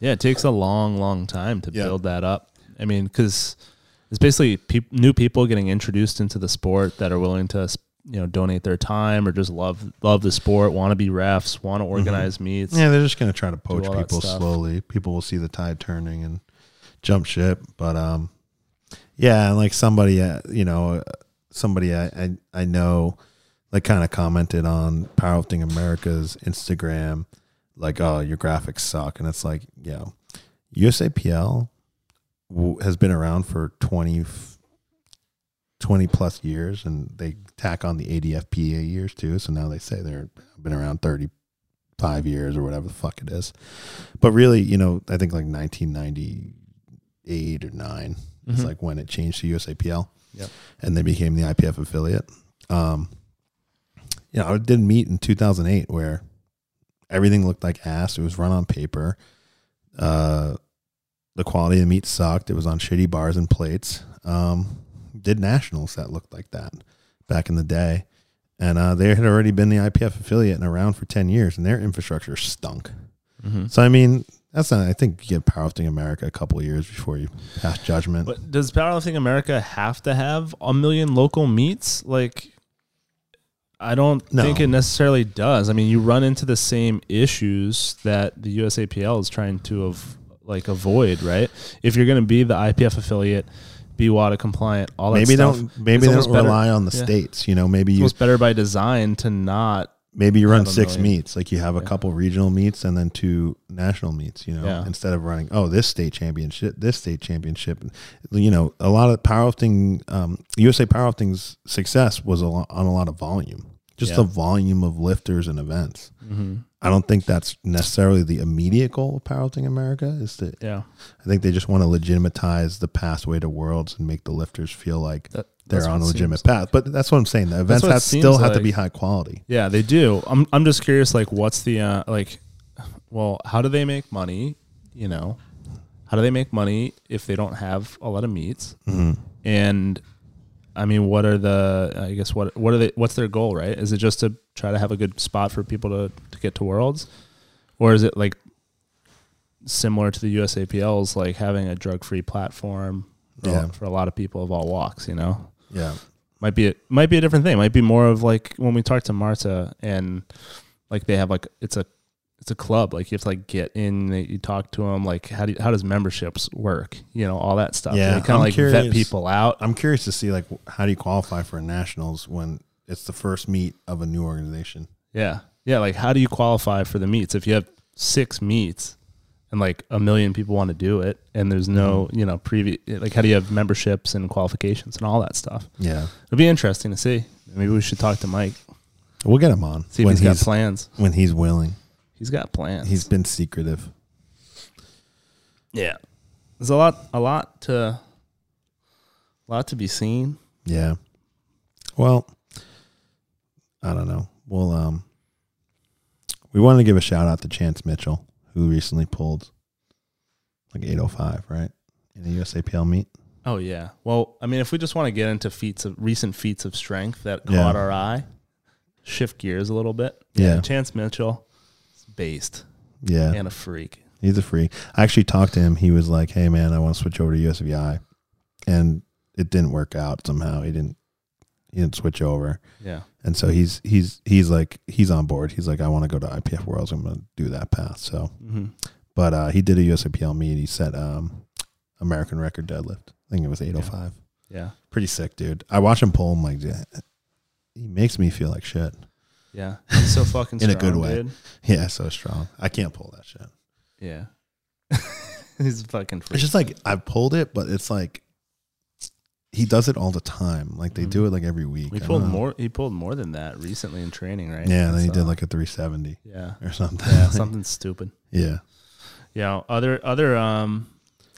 Yeah, it takes a long, long time to Yeah. build that up. I mean, because it's basically peop new people getting introduced into the sport that are willing to, you know, donate their time or just love love the sport, want to be refs, want to organize meets. Mm-hmm. Yeah, they're just going to try to poach people slowly. People will see the tide turning and jump ship. But um, yeah, and like somebody, uh, you know, uh, somebody I I, I know, like kind of commented on Powerlifting America's Instagram, like, "Oh, your graphics suck," and it's like, yeah USAPL has been around for 20, f- 20 plus years, and they tack on the ADFPA years too. So now they say they're been around thirty five years or whatever the fuck it is. But really, you know, I think like 1998 or 9 is Mhm. like when it changed to USAPL. Yep. And they became the IPF affiliate. Um, you know, I did meet in 2008 where everything looked like ass. It was run on paper. Uh, the quality of the meat sucked. It was on shitty bars and plates. Um, did nationals that looked like that back in the day and uh, they had already been the IPF affiliate and around for ten years, and their infrastructure stunk. Mhm. So I mean, that's not. I think you get Powerlifting America a couple of years before you pass judgment. But does Powerlifting America have to have a million local meets? Like, I don't No. think it necessarily does. I mean, you run into the same issues that the USAPL is trying to av- like avoid, right? If you're going to be the IPF affiliate, be WADA compliant, all that maybe stuff. don't maybe they don't better- rely on the yeah. states. You know, maybe It's you almost better by design to not. maybe you run six million. meets. Like you have a Yeah. couple regional meets and then two national meets. You know, Yeah. instead of running oh this state championship, this state championship. You know, a lot of powerlifting, um, USA powerlifting's success was a lot, on a lot of volume. Just Yeah. the volume of lifters and events. Mm-hmm. I don't think that's necessarily the immediate goal of Powerlifting America. Is to Yeah, I think they just want to legitimatize the pathway to worlds and make the lifters feel like that, they're on a legitimate path. But that's what I'm saying. The events have, still have to be high quality. Yeah, they do. I'm I'm just curious like what's the uh like well, how do they make money, you know? How do they make money if they don't have a lot of meets? And I mean, what are the I guess what what are they what's their goal, right? Is it just to try to have a good spot for people to to get to worlds? Or is it like similar to the USAPL's, like having a drug free platform for, Yeah. for a lot of people of all walks. You know, Yeah. might be a, might be a different thing. Might be more of like when we talk to Marta and like they have like it's a it's a club. Like you have to like get in. You talk to them. Like how do you, how does memberships work? You know all that stuff. Yeah, kind of like vet people out. I'm curious to see like how do you qualify for nationals when it's the first meet of a new organization? Yeah. Yeah. Like, how do you qualify for the meets? If you have six meets and like a million people want to do it and there's no, Mm-hmm. you know, previous, like, how do you have memberships and qualifications and all that stuff? Yeah. It'll be interesting to see. Maybe we should talk to Mike, We'll get him on see if when he's got plans. when he's willing. He's got plans. He's been secretive. yeah. There's a lot, a lot to, a lot to be seen. Yeah. Well, I don't know. Well, um, we wanted to give a shout out to Chance Mitchell, who recently pulled like 805, right? In a USAPL meet. Oh yeah. Well, I mean, if we just want to get into feats of recent feats of strength that Yeah. caught our eye, shift gears a little bit. Yeah. Chance Mitchell, is based Yeah. and a freak. He's a freak. I actually talked to him. He was like, "Hey, man, I want to switch over to USVI," and it didn't work out somehow. He didn't. He didn't switch over, Yeah. and so he's he's he's like he's on board. He's like, "I want to go to IPF Worlds. I'm going to do that path." So, Mm-hmm. but uh, he did a USAPL meet. He set um, American record deadlift. I think it was 805. Yeah. Pretty sick, dude. I watch him pull. I'm like, yeah, he makes me feel like shit. Yeah. He's so fucking In a good way. dude. Yeah, so strong. I can't pull that shit. Yeah. He's fucking freak. It's just like I've pulled it, but it's like he does it all the time. Like they do it like every week. he I pulled don't know. more he pulled more than that recently in training, right? Yeah, and then he So, did like a 370 Yeah. or something. Yeah, something stupid. yeah. Yeah. Other other um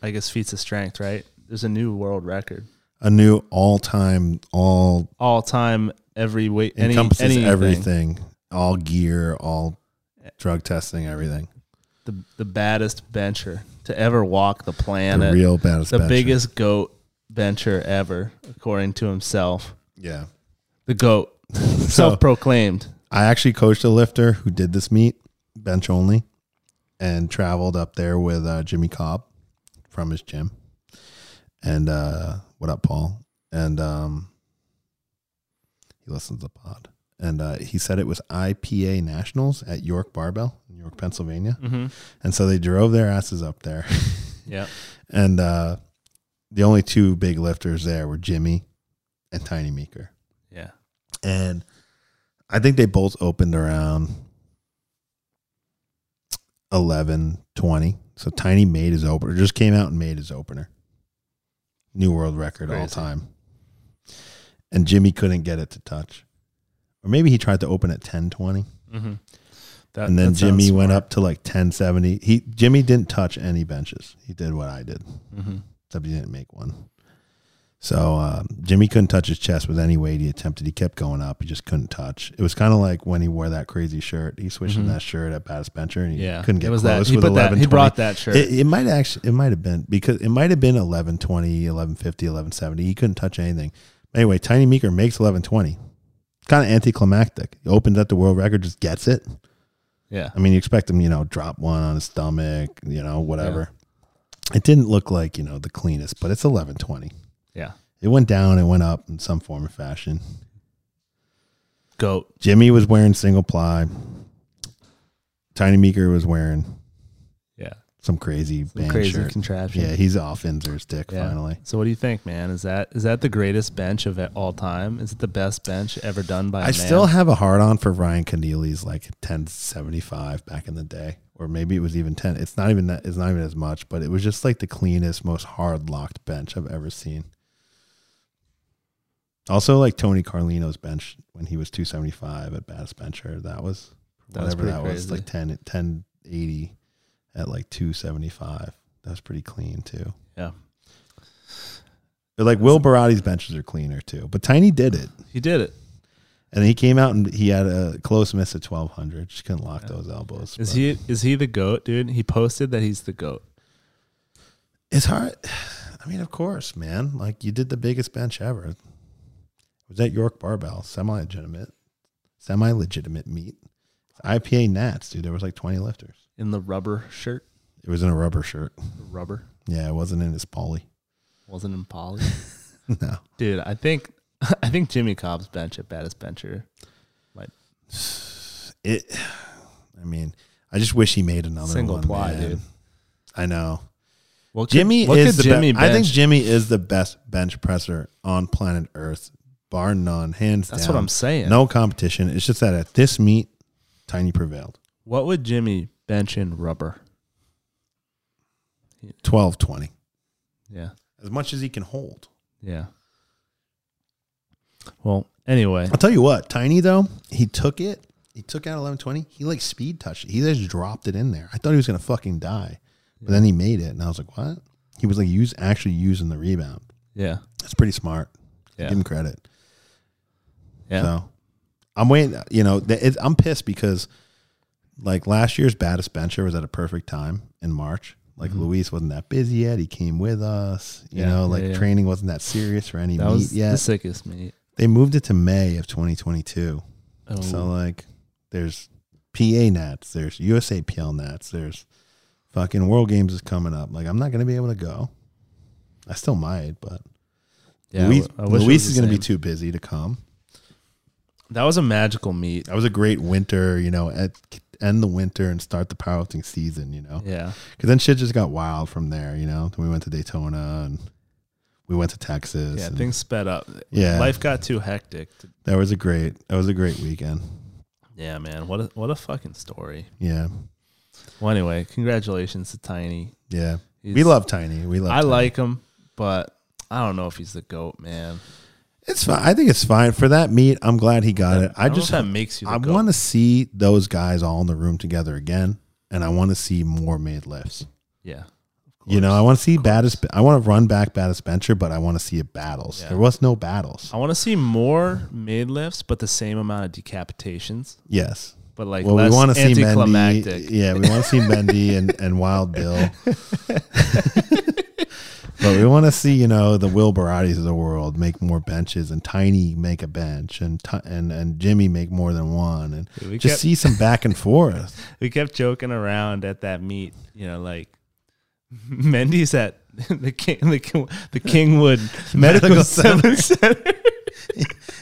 I guess feats of strength, right? There's a new world record. A new all time, all All time every weight any encompasses anything. everything, all gear, all drug testing, everything. The the baddest bencher to ever walk the The planet. real baddest. the bencher. biggest goat bencher ever, according to himself. Yeah. The goat. So Self proclaimed. I actually coached a lifter who did this meet, bench only, and traveled up there with uh, Jimmy Kolb from his gym. And uh, what up, Paul? And um, he listens to the pod. And uh, he said it was IPA Nationals at York Barbell in York, Pennsylvania. Mm-hmm. And so they drove their asses up there. Yeah. and uh, the only two big lifters there were Jimmy and Tiny Meeker Yeah. and I think they both opened around 11, 20. So Tiny made his opener, just came out and made his opener. New world record all time. And Jimmy couldn't get it to touch. Or maybe he tried to open at 10, 20. Mm-hmm. That, and then Jimmy went up to like ten seventy. He, Jimmy didn't touch any benches. He did what I did, Mm-hmm. except he didn't make one. So um, Jimmy couldn't touch his chest with any weight he attempted. He kept going up. He just couldn't touch. It was kind of like when he wore that crazy shirt. He switched in Mhm. that shirt at Baddest Bencher, and he Yeah. couldn't get it was close that. He with put that. 11, He brought that shirt. It, it might actually, it might have been because it might have been 1120, 1150, 1170. He couldn't touch anything. Anyway, Tiny Meeker makes 1120. Kind of anticlimactic. He opens up the world record, just gets it. yeah. I mean, you expect him, you know, drop one on his stomach, you know, whatever. It didn't look like, you know, the cleanest, but it's 1120. Yeah. It went down, it went up in some form or fashion. Goat. Jimmy was wearing single ply. Tiny Meeker was wearing Yeah. Some crazy Some crazy shirt. contraption. Yeah, he's off Inzer's dick Yeah. finally. So what do you think, man? Is that is that the greatest bench of all time? Is it the best bench ever done by a I still have a hard on for Ryan Kennelly's like 1075 back in the day. Or maybe it was even 10. It's not even that it's not even as much, but it was just like the cleanest, most hard locked bench I've ever seen. Also like Tony Carlino's bench when he was 275 at Baddest Bencher. That was That was whatever pretty that was, like 10 1080 at like 275. That was pretty clean too. Yeah. But like Will Barotti's benches are cleaner too. But Tiny did it. He did it. And he came out and he had a close miss at 1200. Just couldn't lock Yeah. those elbows. Is but he is he the goat, dude? He posted that he's the goat. It's hard. I mean, of course, man. Like you did the biggest bench ever. It was that York Barbell, semi legitimate, semi legitimate meet. IPA Nats, dude. There was like 20 lifters. In the rubber shirt. It was in a rubber shirt. Rubber Yeah, it wasn't in his poly. wasn't in poly. no. Dude, I think I think Jimmy Kolb's bench at baddest bencher. It. I mean, I just wish he made another Single one, ply, man. dude. I know. What could- Jimmy what is could the Jimmy best. I think? Jimmy is the best bench presser on planet Earth, bar none, hands That's down. what I'm saying. No competition. It's just that at this meet, Tiny prevailed. What would Jimmy bench in rubber? 12 20. Yeah. As much as he can hold. Yeah. Well, anyway, I'll tell you what, Tiny though, he took it. He took out eleven twenty. He like speed touched it. He just dropped it in there. I thought he was going to fucking die. But then he made it. And I was like, what? He was like use actually using the rebound. yeah. That's pretty smart. Yeah. Give him credit. Yeah. So I'm waiting. You know, it, I'm pissed because like last year's baddest bencher was at a perfect time in March. Like Luis wasn't that busy yet. He came with us. You Mm-hmm. Yeah, know, like yeah, yeah. training wasn't that serious for any that meet was yet. the sickest meet. they moved it to May of 2022. Oh, So like, there's PA Nats, there's USAPL Nats, there's fucking World Games is coming up. Like, I'm not gonna be able to go. I still might, but yeah, Luis, Luis is gonna be too busy to come. That was a magical meet. That was a great winter, you know, at, end the winter and start the powerlifting season, you know, Yeah. because then shit just got wild from there, you know. Then we went to Daytona and we went to Texas. Yeah. Things sped up. Yeah. Life got too hectic. to- that was a great, that was a great weekend. yeah, man. What a what a fucking story. Yeah, Well, anyway, congratulations to Tiny. yeah. we love Tiny. We love. I Tiny. like him, but I don't know if he's the goat, man. It's fine. I think it's fine for that meet. I'm glad he got it. I don't just that makes you. I want to see those guys all in the room together again, and I want to see more made lifts. Yeah. You know, I want to see baddest. I want to run back baddest bencher, but I want to see it battles. Yeah. There was no battles. I want to see more made lifts, but the same amount of decapitations. Yes. But like Well, less we want to see Mendy. Yeah, we want to see Mendy and, and Wild Bill. but we want to see, you know, the Will Barottis of the world make more benches, and Tiny make a bench, and and and Jimmy make more than one, and we just kept- see some back and forth. we kept joking around at that meet, you know, like Mendy's at the King, the, King- the Kingwood Medical, Medical Center. Center.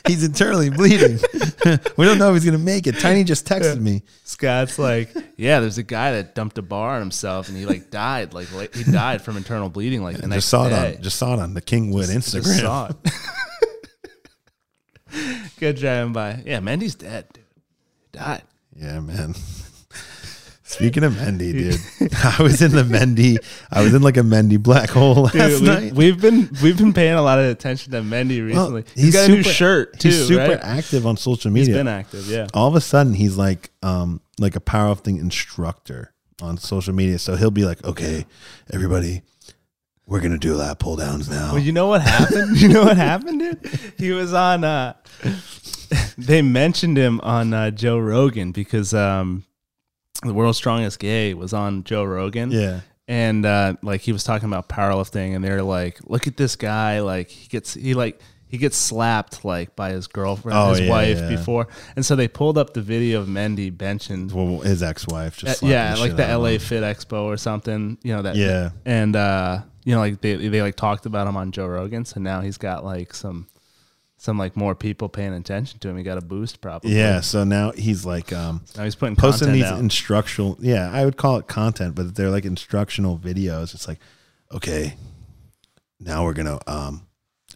He's internally bleeding. we don't know if he's gonna make it. Tiny just texted me. Scott's like, yeah, there's a guy that dumped a bar on himself and he like died, like, like he died from internal bleeding, like next just saw it on just saw it on the Kingwood Just Instagram. saw it. Good driving by. Yeah, Mendy's dead, dude. Died. Yeah, man. Speaking of Mendy, dude, I was in the Mendy. I was in like a Mendy black hole last Dude, night. we, have been we've been paying a lot of attention to Mendy Well, recently. he's got a new shirt too. He's super right? active on social media. He's been active, yeah. All of a sudden, he's like, um, like a powerlifting instructor on social media. So he'll be like, "Okay, everybody, we're gonna do lap pull downs now." Well, you know what happened? you know what happened, dude? He was on. uh They mentioned him on uh, Joe Rogan because um the world's strongest gay was on Joe Rogan. yeah, and uh, like he was talking about powerlifting, and they're like, "Look at this guy! Like he gets he like he gets slapped like by his girlfriend, Oh, his yeah, wife yeah. before." And so they pulled up the video of Mendy benching, well, his ex-wife just uh, yeah, like the LA him. Fit Expo or something, you know that. Yeah, and uh, you know, like they they like talked about him on Joe Rogan, so now he's got like some some like more people paying attention to him. He got a boost probably. yeah. So now he's like, um, Now he's putting posting these out. instructional yeah i would call it content but they're like instructional videos it's like okay now we're gonna um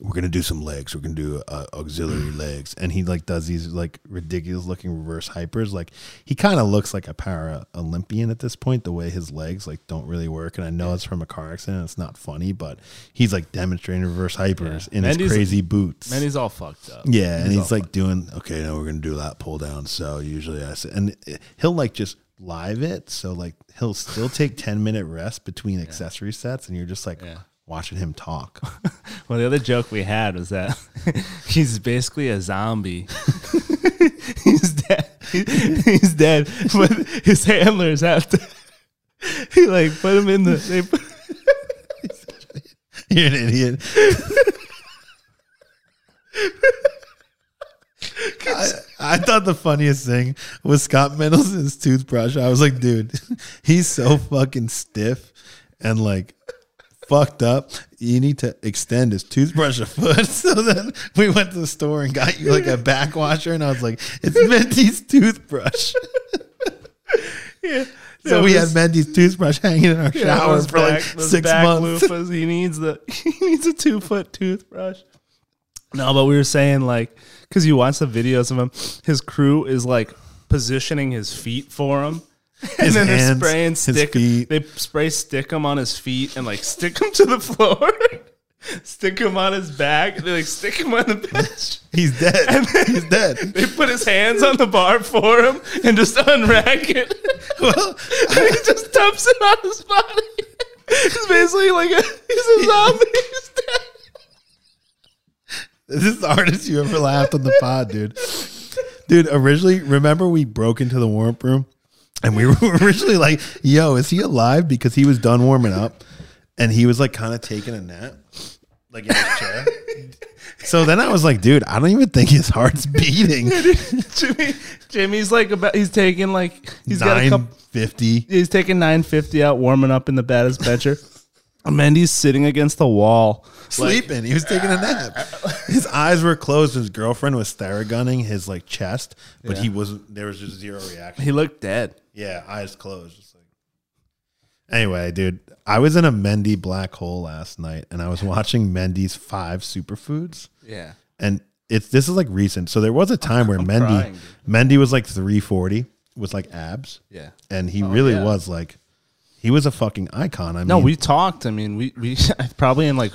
we're gonna do some legs we're gonna do uh, auxiliary legs and he like does these like ridiculous looking reverse hypers like he kind of looks like a para olympian at this point the way his legs like don't really work and i know it's from a car accident it's not funny but he's like demonstrating reverse hypers Yeah. in his crazy boots Mendy's all fucked up. yeah, and he's like doing okay. Now we're gonna do that pull down. So usually I say, and he'll like just live it. So like he'll still take ten minute rest between accessory sets, and you're just like Yeah. Watching him talk. Well, the other joke we had was that he's basically a zombie. he's dead. He's dead, but his handlers have to. He like put him in the. They put, you're an idiot. I, I thought the funniest thing was Scott Mendelson's toothbrush. I was like, dude, he's so fucking stiff and like fucked up. You need to extend his toothbrush a foot. So then we went to the store and got you like a back washer, and I was like, it's Mendy's toothbrush. Yeah. So we had Mendy's toothbrush hanging in our showers for like six months. Loofahs, he needs the he needs a two foot toothbrush. No, but we were saying like because you watch the videos of him, his crew is like positioning his feet for him. And then they're hands, spraying his stick. feet. They spray stick him on his feet and like stick him to the floor. stick him on his back. They like stick him on the bench. He's dead. He's dead. They put his hands on the bar for him and just unrack it. Well, and he just dumps it on his body. It's basically like a, he's a zombie. He's dead. This is the hardest you ever laughed on the pod, dude. Dude, originally, remember we broke into the warm room and we were originally like, yo, is he alive? Because he was done warming up and he was like kind of taking a nap, like in his chair. so then I was like, dude, I don't even think his heart's beating. Jimmy, Jimmy's like about. He's taking like he's got a couple. 950. He's taking 950 out, warming up in the baddest bencher. Mendy's sitting against the wall, Sleeping. he was taking a nap. His eyes were closed. His girlfriend was theragunning his like chest, but Yeah. he wasn't, there was just zero reaction. He looked dead. Yeah, eyes closed. Just like. Anyway, dude, I was in a Mendy black hole last night, and I was watching Mendy's five superfoods, Yeah. and it's this is like recent. So there was a time where Mendy crying. Mendy was like three forty with like abs, Yeah. and he oh, really yeah. was like he was a fucking icon. I No, mean, we talked. I mean, we we probably in like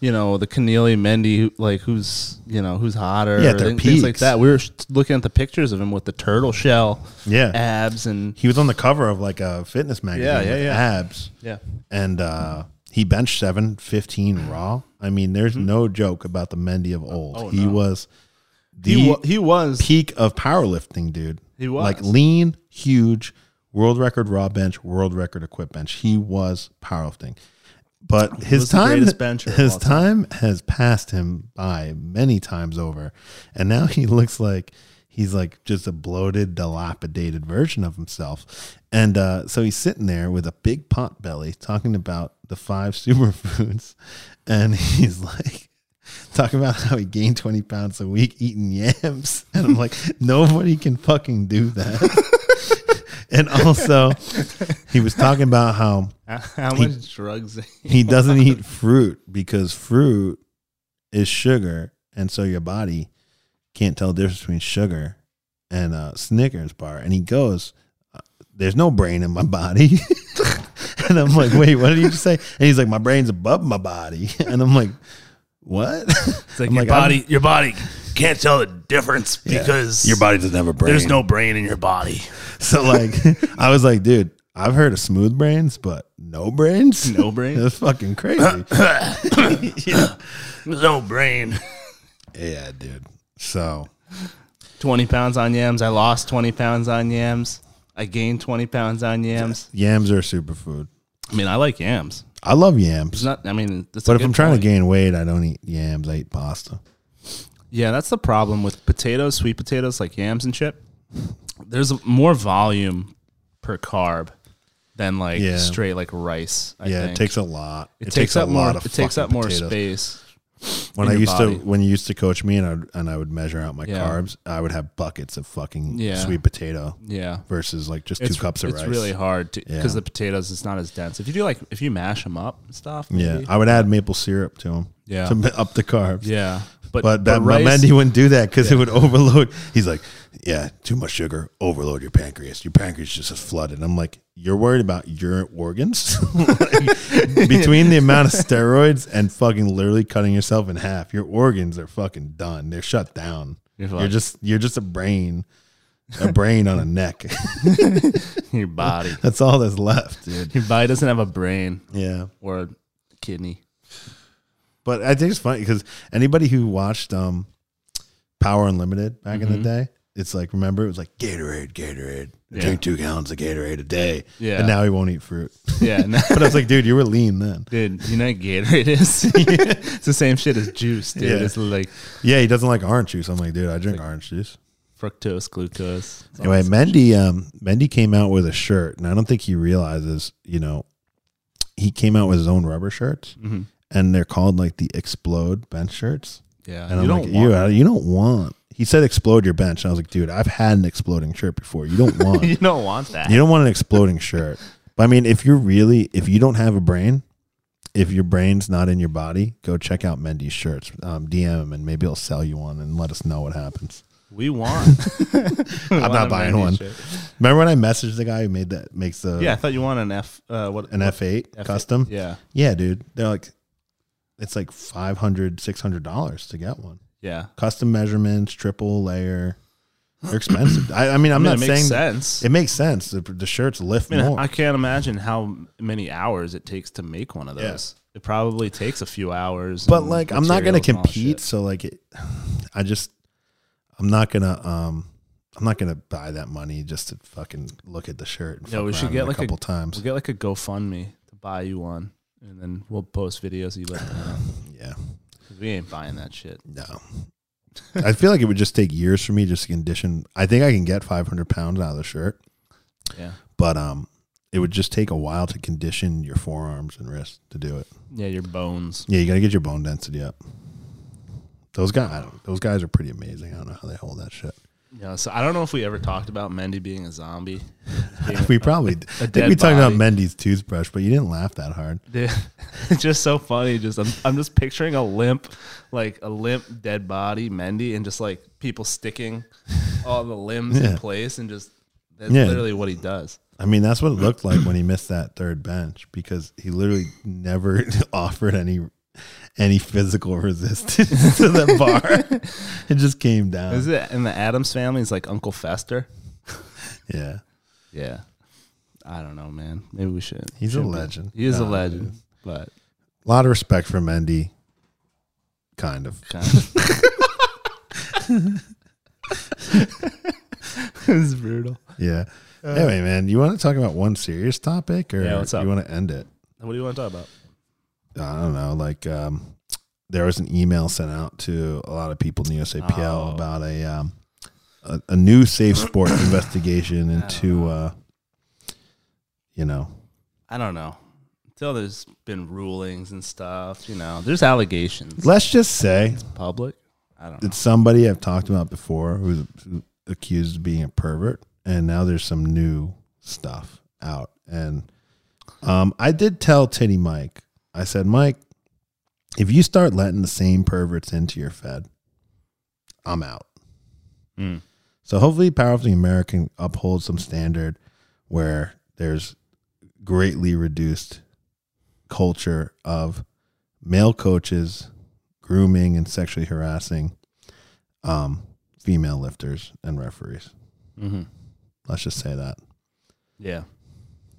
you know the Kennelly Mendy, who- like who's you know who's hotter, Yeah, things things like that. We were looking at the pictures of him with the turtle shell, yeah, abs, and he was on the cover of like a fitness magazine. Yeah, yeah, yeah. abs. yeah, and uh, he benched seven fifteen raw. I mean, there's no joke about the Mendy of old. Mm-hmm. Oh, he no. was the he wa- he was peak of powerlifting, dude. He was. like lean, huge, world record raw bench, world record equip bench. He was powerlifting. But his time, greatest bencher of his time. time has passed him by many times over, and now he looks like he's like just a bloated, dilapidated version of himself. And uh, so he's sitting there with a big pot belly, talking about the five superfoods, and he's like talking about how he gained 20 pounds a week eating yams. And I'm like, nobody can fucking do that. and also, he was talking about how how, how much drugs? he doesn't eat fruit because fruit is sugar. And so your body can't tell the difference between sugar and a Snickers bar. And he goes, uh, There's no brain in my body. and I'm like, Wait, what did you just say? And he's like, My brain's above my body. And I'm like, What? It's like I'm your like, I'm- body, your body can't tell the difference because Your body doesn't have a brain. there's no brain in your body. So like, I was like, dude, I've heard of smooth brains, but no brains, No brain? That's fucking crazy. yeah. There's no brain. yeah, dude. So 20 pounds on yams. I lost 20 pounds on yams. I gained 20 pounds on yams. yams are a superfood. I mean, I like yams. I love It's yams, not, I mean, that's a but if good I'm trying point. to gain weight, I don't eat yams. I eat pasta. Yeah, that's the problem with potatoes, sweet potatoes like yams and shit. There's more volume per carb than like Yeah. straight like rice. I yeah, think. it takes a lot. it, takes, up more. It takes fucking up more potatoes. space. When in I your used body. to, when you used to coach me, and I would, and I would measure out my Yeah. carbs, I would have buckets of fucking Yeah. sweet potato Yeah, versus like just two cups of it's rice. really hard because Yeah. the potatoes it's not as dense. If you do like if you mash them up and stuff, yeah, maybe. I would add maple syrup to them. Yeah. to up the carbs. yeah. But But that rice, Mendy wouldn't do that because it would overload. He's like, yeah, too much sugar, overload your pancreas. Your pancreas just is flooded. I'm like, you're worried about your organs? Like, between the amount of steroids and fucking literally cutting yourself in half, your organs are fucking done. They're shut down. You're You're, just you're just a brain, a brain on a neck. your body, That's all that's left, dude. your body doesn't have a brain Yeah. or a kidney. But I think it's funny because anybody who watched um, Power Unlimited back in the day, it's like remember it was like Gatorade, Gatorade. Yeah. Drink two gallons of Gatorade a day. Yeah. And now he won't eat fruit. Yeah, no, but I was like, dude, you were lean then. dude, you know what Gatorade is? it's the same shit as juice, dude. Yeah. It's like Yeah, he doesn't like orange juice. I'm like, dude, I drink orange juice. fructose, glucose. Anyway, Mendy, um, Mendy came out with a shirt, and I don't think he realizes, you know, he came out with his own rubber shirts, Mhm. And they're called like the Explode bench shirts. Yeah, And you I'm don't like, you, uh, you don't want. He said, "Explode your bench." And I was like, "Dude, I've had an exploding shirt before. You don't want. you don't want that. you don't want an exploding shirt." But I mean, if you're really, if you don't have a brain, if your brain's not in your body, go check out Mendy's shirts. Um, DM him, and maybe he'll sell you one, and let us know what happens. We want. I'm want not buying one. shirt. Remember when I messaged the guy who made that makes the Yeah, I thought you want an F. Uh, what an F8 F8? custom? Yeah, Yeah, dude. They're like, it's like 500 $600 to get one. yeah. Custom measurements, triple layer. They're expensive. I, I mean, I'm I mean, not it makes saying sense. it makes sense. The, the shirts lift I mean, more. I can't imagine how many hours it takes to make one of Yeah. those. It probably takes a few hours. but like, I'm not going to materials and all compete. So like, it, I just, I'm not going to, um, I'm not gonna buy that money just to fucking look at the shirt. And Yeah, we should get like a a- couple times. We'll get like a GoFundMe to buy you one, and then we'll post videos. You let them know. Yeah, 'Cause we ain't buying that shit. no. I feel like it would just take years for me just to condition. I think I can get 500 pounds out of the shirt. Yeah, but um it would just take a while to condition your forearms and wrists to do it. yeah. Your bones. Yeah, you got to get your bone density up. Those guys, those guys are pretty amazing. I don't know how they hold that shit. Yeah. So I don't know if we ever talked about Mendy being a zombie. Being We a- probably, a I think we talked about. Mendy's toothbrush, but you didn't laugh that hard. Dude, it's just so funny. Just I'm, I'm just picturing a limp, like a limp dead body, Mendy, and just like people sticking all the limbs Yeah. in place, and just that's Yeah. literally what he does. I mean, that's what it looked like when he missed that third bench because he literally never offered any any physical resistance to the bar. it just came down. Is it in the Addams family? It's like Uncle Fester. Yeah, Yeah, I don't know, man. Maybe we should. He's a should be. legend. He is a legend, dude. but a lot of respect for Mendy. Kind of. kind of. it's brutal. Yeah. anyway, man, you want to talk about one serious topic, or Uh, Yeah, what's up? you want to end it? What do you want to talk about? I don't know. Like, um, there was an email sent out to a lot of people in the USAPL Oh. about a um, a, a new safe sport investigation into, uh, you know, I don't know. Until there's been rulings and stuff, you know, there's allegations. let's just say Public. I don't know. it's somebody I've talked about before who's accused of being a pervert, and now there's some new stuff out. And um, I did tell Titty Mike, I said, Mike, if you start letting the same perverts into your Fed, I'm out. Mm. So hopefully, Powerlifting America upholds some standard where there's greatly reduced culture of male coaches grooming and sexually harassing um, female lifters and referees. Mm-hmm. Let's just say that. Yeah.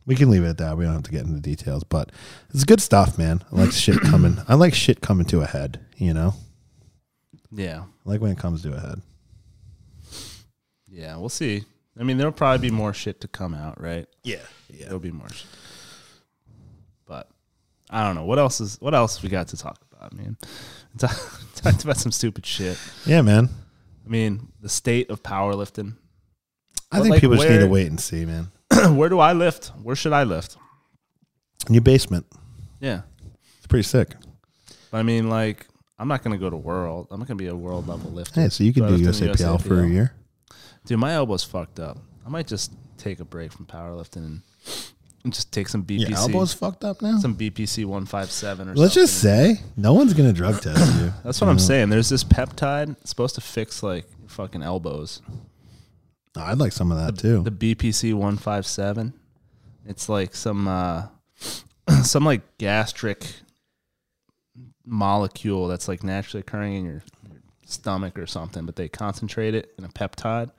We can leave it at that. We don't have to get into details, but it's good stuff, man. I like shit coming. I like shit coming to a head. You know, Yeah. I like when it comes to a head. Yeah. We'll see. I mean, there'll probably be more shit to come out, right? Yeah, yeah. There'll be more shit. But I don't know. What else is what else we got to talk about, man? Talked about some stupid shit. Yeah, man. I mean, the state of powerlifting. I But, think like, people just need to wait and see, man. Where do I lift? Where should I lift? In your basement, Yeah. it's pretty sick. But I mean, like, I'm not gonna go to world. I'm not gonna be a world level lifter. Hey, so you can I do lift in the USAPL for a USAPL? year. Dude, my elbow's fucked up. I might just take a break from powerlifting and, and just take some BPC. Your elbow's fucked up now. some BPC 157 or something. Let's something. just say no one's gonna drug test you. That's what I'm saying. There's this peptide it's supposed to fix like your fucking elbows. I'd like some of that too. The BPC 157. It's like some uh some like gastric molecule that's like naturally occurring in your, your stomach or something, but they concentrate it in a peptide.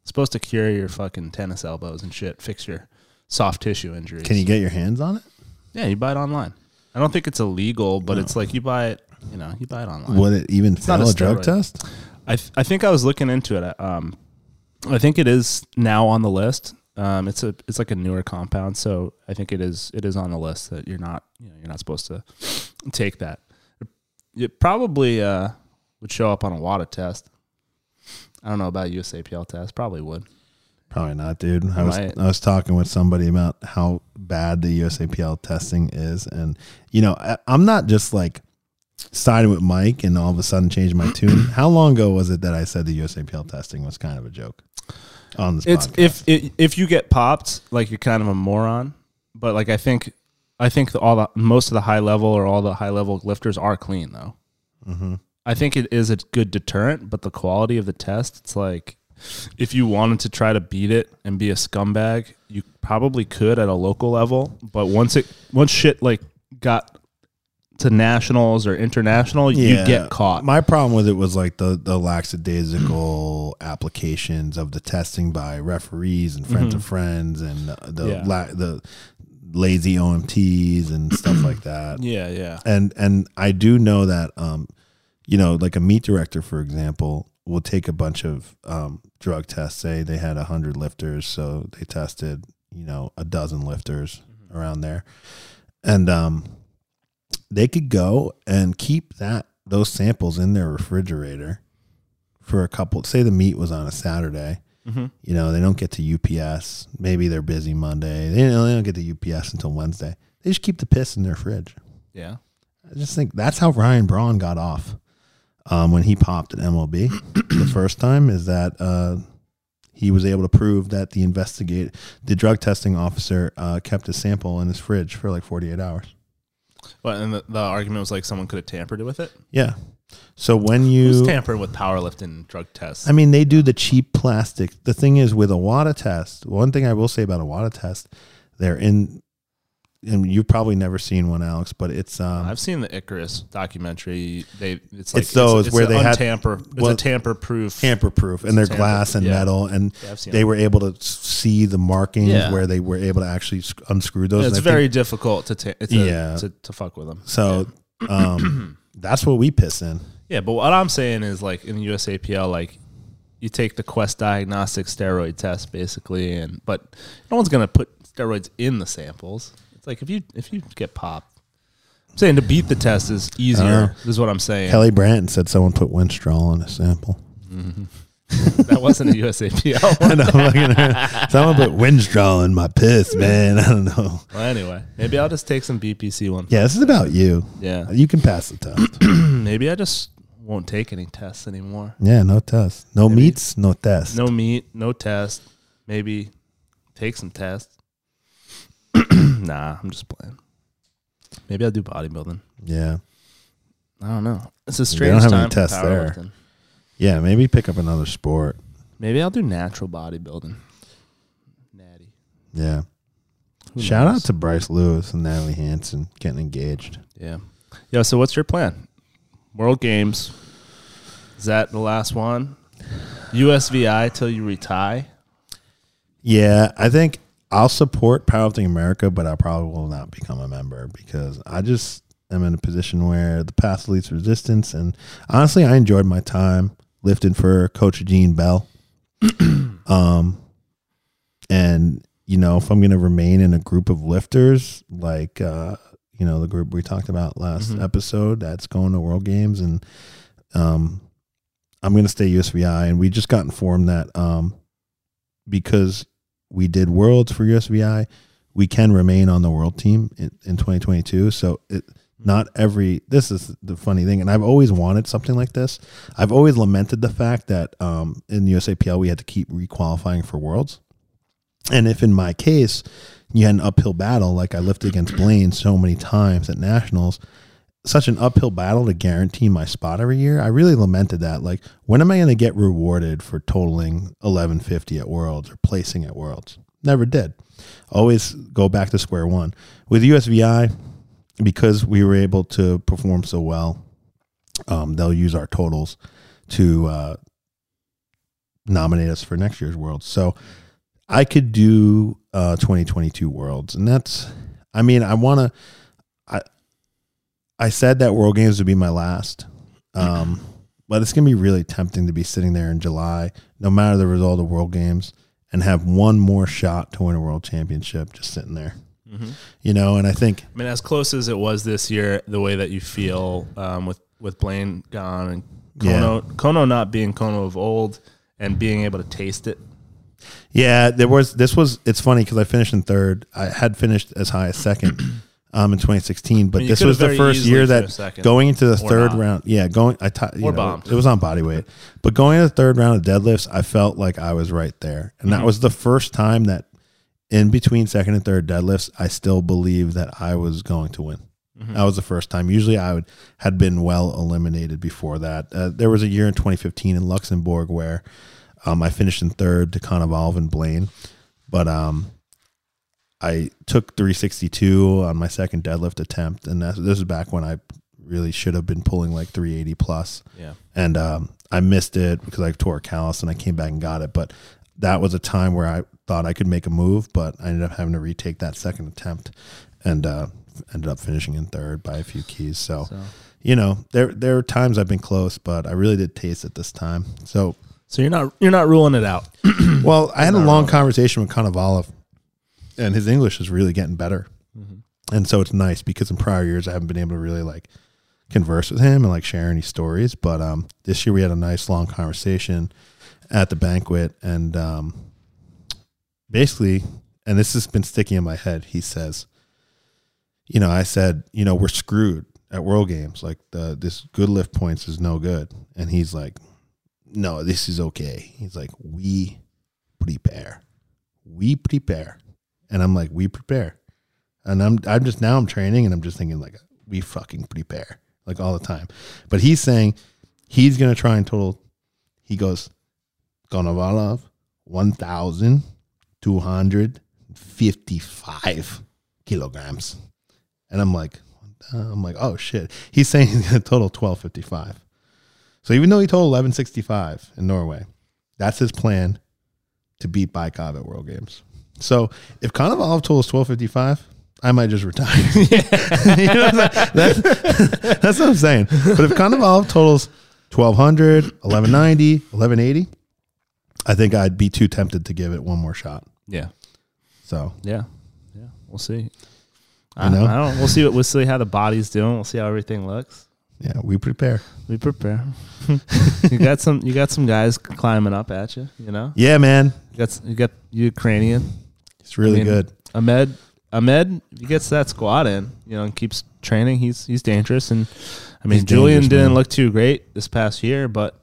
It's supposed to cure your fucking tennis elbows and shit, fix your soft tissue injuries. Can you get your hands on it? Yeah, you buy it online. I don't think it's illegal, but it's like you buy it, you know, you buy it online. Would it even not fail a a drug test? I th- I think I was looking into it. Um, I think it is now on the list. Um, it's a it's like a newer compound, so I think it is it is on the list that you're not you know you're not supposed to take that. It probably uh, would show up on a WADA test. I don't know about USAPL test. Probably would. Probably not, dude. I was Might. I was talking with somebody about how bad the USAPL testing is, and you know, I, I'm not just like siding with Mike and all of a sudden changing my tune. How long ago was it that I said the USAPL testing was kind of a joke on this It's podcast? if if if you get popped, like you're kind of a moron. But like I think, I think the, all the most of the high level or all the high level lifters are clean though. Mhm. I think it is a good deterrent, but the quality of the test, it's like if you wanted to try to beat it and be a scumbag, you probably could at a local level. But once it once shit like got to nationals or international, you get caught. My problem with it was like the the lackadaisical applications of the testing by referees and friends of friends and the the, Mm-hmm. Yeah. la- the lazy OMTs and stuff like that. yeah, yeah. And and I do know that um, you know, like a meet director, for example, will take a bunch of um, drug tests. Say they had a hundred lifters, so they tested, you know, a dozen lifters around there, and um, they could go and keep that those samples in their refrigerator for a couple. Say the meet was on a Saturday. Mhm. You know, they don't get to UPS. Maybe they're busy Monday. They don't, they don't get to UPS until Wednesday. They just keep the piss in their fridge. Yeah. I just think that's how Ryan Braun got off um, when he popped at MLB the first time. Is that uh, he was able to prove that the investigate the drug testing officer uh, kept his sample in his fridge for like forty eight hours. But and the, the argument was like someone could have tampered with it. Yeah. So when Who's you, tampering with powerlifting drug tests? I mean, they do the cheap plastic. The thing is, with a WADA test, one thing I will say about a WADA test, they're in, and you've probably never seen one, Alex, but it's um, I've seen the Icarus documentary. They it's like It's those where a they had- tamper. It's well, a tamper proof. tamper proof and they're glass and yeah. metal and Yeah, they it. were able to see the markings Yeah. where they were able to actually unscrew those. It's very think- difficult to, ta- to, Yeah. to to fuck with them. so. Um, that's what we piss in. Yeah, but what I'm saying is like in the USAPL, like you take the Quest diagnostic steroid test basically, and but no one's gonna put steroids in the samples. It's like if you if you get popped, I'm saying to beat the test is easier. Uh, is what I'm saying. Kelly Branton said someone put Winstrol in a sample. that wasn't a USAPL. I know. At- someone put Winstrol in my piss, man. I don't know. well, anyway, maybe I'll just take some BPC one. Yeah, this is about you. Yeah, You can pass the test. maybe I just won't take any tests anymore. yeah, no tests. No Maybe. meets, no tests. No meet, no test. Maybe take some tests. nah, I'm just playing. Maybe I'll do bodybuilding. Yeah. I don't know. It's a They strange don't have any time for tests there. Yeah, maybe pick up another sport. Maybe I'll do natural bodybuilding. Natty. Yeah. Who Shout knows? out to Bryce Lewis and Natalie Hansen getting engaged. yeah. Yo, so what's your plan? World Games. Is that the last one? USVI till you retire? Yeah, I think I'll support Powerlifting America, but I probably will not become a member because I just am in a position where the path leads resistance. And honestly, I enjoyed my time lifting for Coach Gene Bell. um, and you know, if I'm going to remain in a group of lifters, like uh, you know, the group we talked about last Mhm. episode, that's going to World Games, and um, I'm going to stay USVI. And we just got informed that um, because we did Worlds for USVI, we can remain on the World team in, in 2022. So it not every this is the funny thing, and I've always wanted something like this. I've always lamented the fact that um, in USAPL we had to keep requalifying for Worlds, and if in my case you had an uphill battle, like I lifted against Blaine so many times at nationals, such an uphill battle to guarantee my spot every year. I really lamented that. Like, when am I going to get rewarded for totaling 1150 at Worlds or placing at Worlds? Never did. Always go back to square one. With USVI, because we were able to perform so well, um, they'll use our totals to uh, nominate us for next year's Worlds. So I could do uh, 2022 Worlds, and that's. I mean, I want to. I said that World Games would be my last, um, but it's gonna be really tempting to be sitting there in July, no matter the result of World Games, and have one more shot to win a World Championship, just sitting there. Mm-hmm. You know, and I think I mean, as close as it was this year, the way that you feel um, with with Blaine gone and Kono, Kono not being Kono of old, and being able to taste it. Yeah, there was. This was. It's funny because I finished in third. I had finished as high as second um, in 2016, but I mean, this was the first year that going into the third not. round. Yeah, going. I t- you know. It was on body weight, but going to the third round of deadlifts, I felt like I was right there, and Mm-hmm. that was the first time that in between second and third deadlifts, I still believed that I was going to win. Mm-hmm. That was the first time. Usually, I would had been well eliminated before that. Uh, there was a year in 2015 in Luxembourg where um, I finished in third to Konovalov and Blaine, but um, I took 362 on my second deadlift attempt, and that, this is back when I really should have been pulling like 380 plus Yeah. and um, I missed it because I tore a callus and I came back and got it. But that was a time where I thought I could make a move, but I ended up having to retake that second attempt and uh, ended up finishing in third by a few keys. So, So, you know, there there are times I've been close, but I really did taste it this time. So, so you're not you're not ruling it out. well, I had a long conversation with Konovalov, and his English is really getting better. And so it's nice because in prior years I haven't been able to really like converse with him and like share any stories. But um, this year we had a nice long conversation at the banquet, and um, basically, and this has been sticking in my head. He says, "You know, I said, you know, we're screwed at World Games. Like the this good lift points is no good." And he's like, "No, this is okay." He's like, "We prepare, we prepare," and I'm like, "We prepare." And I'm I'm just now I'm training and I'm just thinking like we fucking prepare like all the time. But he's saying he's gonna try and total. He goes Konovalov one thousand two hundred fifty five kilograms, and I'm like I'm like oh shit. He's saying he's gonna total twelve fifty five. So even though he told eleven sixty five in Norway, that's his plan to beat Baikov at World Games. So if Konovalov totals twelve fifty five. I might just retire. You know that's, that's what I'm saying. But if Konovalov totals 1200, 1190, 1180, I think I'd be too tempted to give it one more shot. Yeah. So, Yeah. Yeah. We'll see. I, know? I don't. We'll see what we'll see how the body's doing. We'll see how everything looks. yeah, we prepare. We prepare. you got some. You got some guys climbing up at you. You know. Yeah, man. You got you got Ukrainian It's really I mean, good. Ahmed. Ahmed, he gets that squad in, you know, and keeps training, he's he's dangerous. And I mean, He's Julian didn't man. look too great this past year, but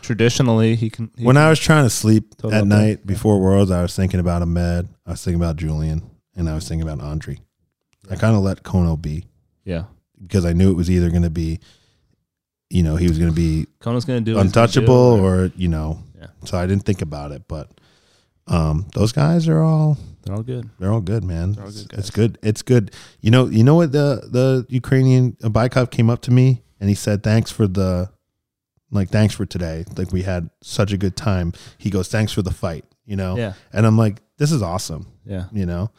traditionally he can. He When can- I was trying to sleep at night before Worlds, I was thinking about Ahmed. I was thinking about Julian, and I was thinking about Andre. I kind of let Kono be yeah, because I knew it was either going to be, you know, he was going to be Kono's do he's gonna do, untouchable or, you know, Yeah. so I didn't think about it. But um, those guys are all they're all good. They're all good, man. all It's, good it's good. It's good. You know, you know what the the Ukrainian Baikov came up to me and he said, "Thanks for the, like, thanks for today. Like, we had such a good time." He goes, "Thanks for the fight." You know, Yeah, and I'm like, "This is awesome." yeah, You know,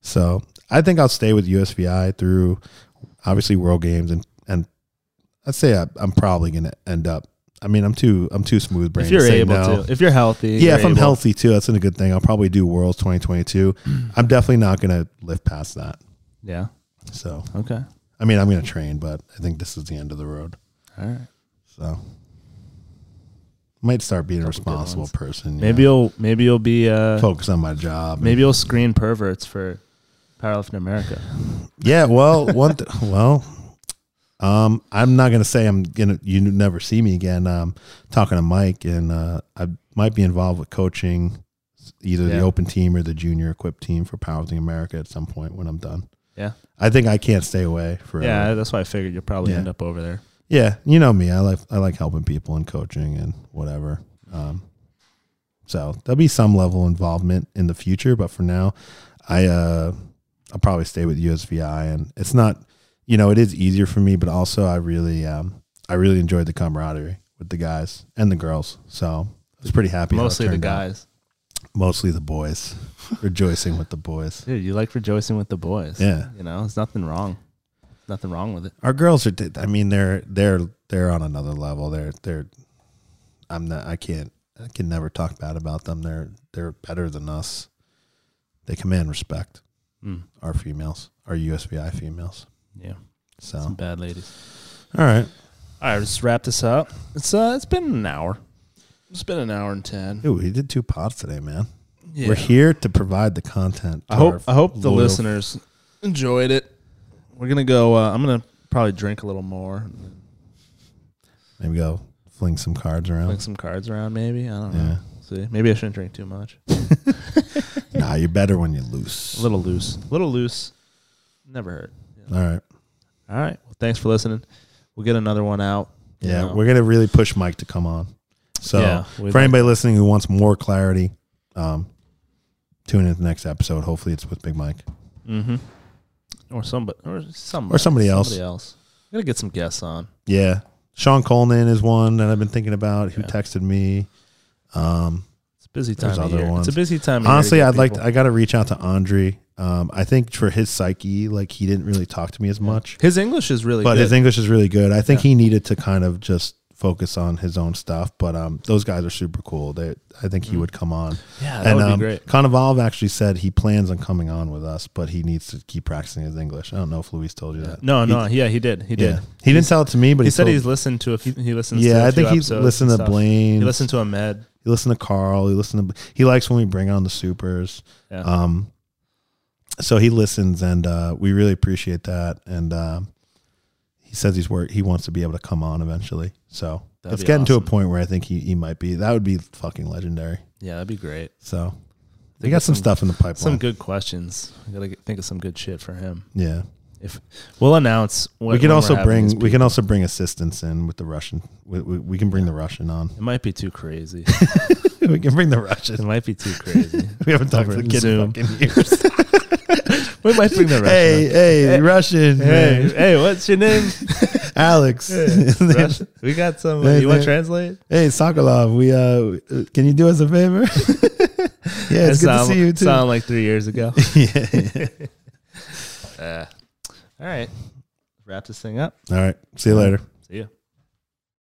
so I think I'll stay with USVI through, obviously World Games and and I'd say I, I'm probably gonna end up. I mean, I'm too I'm too smooth brain. if you're to able no. to, if you're healthy, Yeah, you're if I'm healthy too, that's a good thing. I'll probably do Worlds 2022. I'm definitely not going to live past that. Yeah. So, Okay. I mean, I'm going to train, but I think this is the end of the road. All right. So, might start being a responsible person. Maybe know. you'll maybe you'll be uh focus on my job. maybe you'll screen perverts for Powerlifting America. yeah. Well, one. Th- well, um, I'm not going to say I'm gonna. You never see me again. Um, talking to Mike, and uh, I might be involved with coaching either the open team or the junior equipped team for Powerlifting America at some point when I'm done. Yeah. I think I can't stay away forever. Yeah, that's why I figured you'll probably Yeah. end up over there. Yeah, you know me. I like I like helping people and coaching and whatever. Um, so there'll be some level of involvement in the future, but for now, I uh, I'll probably stay with USVI, and it's not, you know, it is easier for me, but also I really um, I really enjoyed the camaraderie with the guys and the girls. So I was pretty happy. Mostly the turned out. guys. mostly the boys, rejoicing with the boys. Dude, you like rejoicing with the boys. Yeah. You know, there's nothing wrong. Nothing wrong with it. Our girls are. I mean, they're they're they're on another level. They're they're. I'm not. I can't. I can never talk bad about them. They're they're better than us. They command respect. Mm. Our females, our USVI females. Yeah. So Some bad ladies. all right. All right, let's wrap this up. It's uh it's been an hour. It's been an hour and ten. Dude, we did two pods today, man. Yeah. We're here to provide the content. I hope I hope the listeners enjoyed it. We're gonna go. Uh, I'm gonna probably drink a little more, Maybe go fling some cards around. fling some cards around. Maybe I don't know. Yeah. See, maybe I shouldn't drink too much. nah, you're better when you're loose. A little loose, a little loose. Never hurt. All right. All right. Well, thanks for listening. We'll get another one out. Yeah, know. we're gonna really push Mike to come on. So Yeah, for like- anybody listening who wants more clarity, um, tune in to the next episode. Hopefully, it's with Big Mike. Mm-hmm. Or somebody, or somebody, Or somebody else. Somebody else. We're gonna get some guests on. Yeah, Sean Coleman is one that I've been thinking about. Who Yeah. texted me? Um, It's a busy time There's other year. ones. It's a busy time. Honestly, I'd like. To, I got to reach out to Andre. Um, I think for his psyche, like he didn't really talk to me as much, his English is really but good. his English is really good. I think Yeah. he needed to kind of just focus on his own stuff. But um, those guys are super cool. They, I think he Mm. would come on. yeah, that and would um, be great. Konovalov actually said he plans on coming on with us, but he needs to keep practicing his English. I don't know if Luis told you that. No, no, yeah, he did. He did. yeah, he didn't tell it to me, but he, he, said told- he's listened to a few. He listens. to Yeah, a I few think he's episodes listened and to stuff. Blaine. He listened to Ahmed. He listened to Carl. He listened to. He likes when we bring on the supers. Yeah. Um, so he listens, and uh, we really appreciate that. And um, he says he's work. He wants to be able to come on eventually. So That'd it's getting to a point where I think he, he might be. That would be fucking legendary. yeah, that'd be great. So they Think got some, some- stuff in the pipeline. Some good questions. I gotta get, think of some good shit for him. yeah. If we'll announce. When, we can also bring we can also bring assistants in with the Russian. We, we, we can bring the Russian on. It might be too crazy. we can bring the Russian. it might be too crazy. We haven't talked to the kid Zoom. in fucking years. we might bring the Russian. hey, hey, Hey. Russian, Hey, man. hey, what's your name? Alex. Russian. We got some. Hey, you want to translate? Hey, Sokolov, we uh, can you do us a favor? yeah, it's That good to see you too. Sound like three years ago. yeah. Uh, all right. Wrap this thing up. All right. See you later.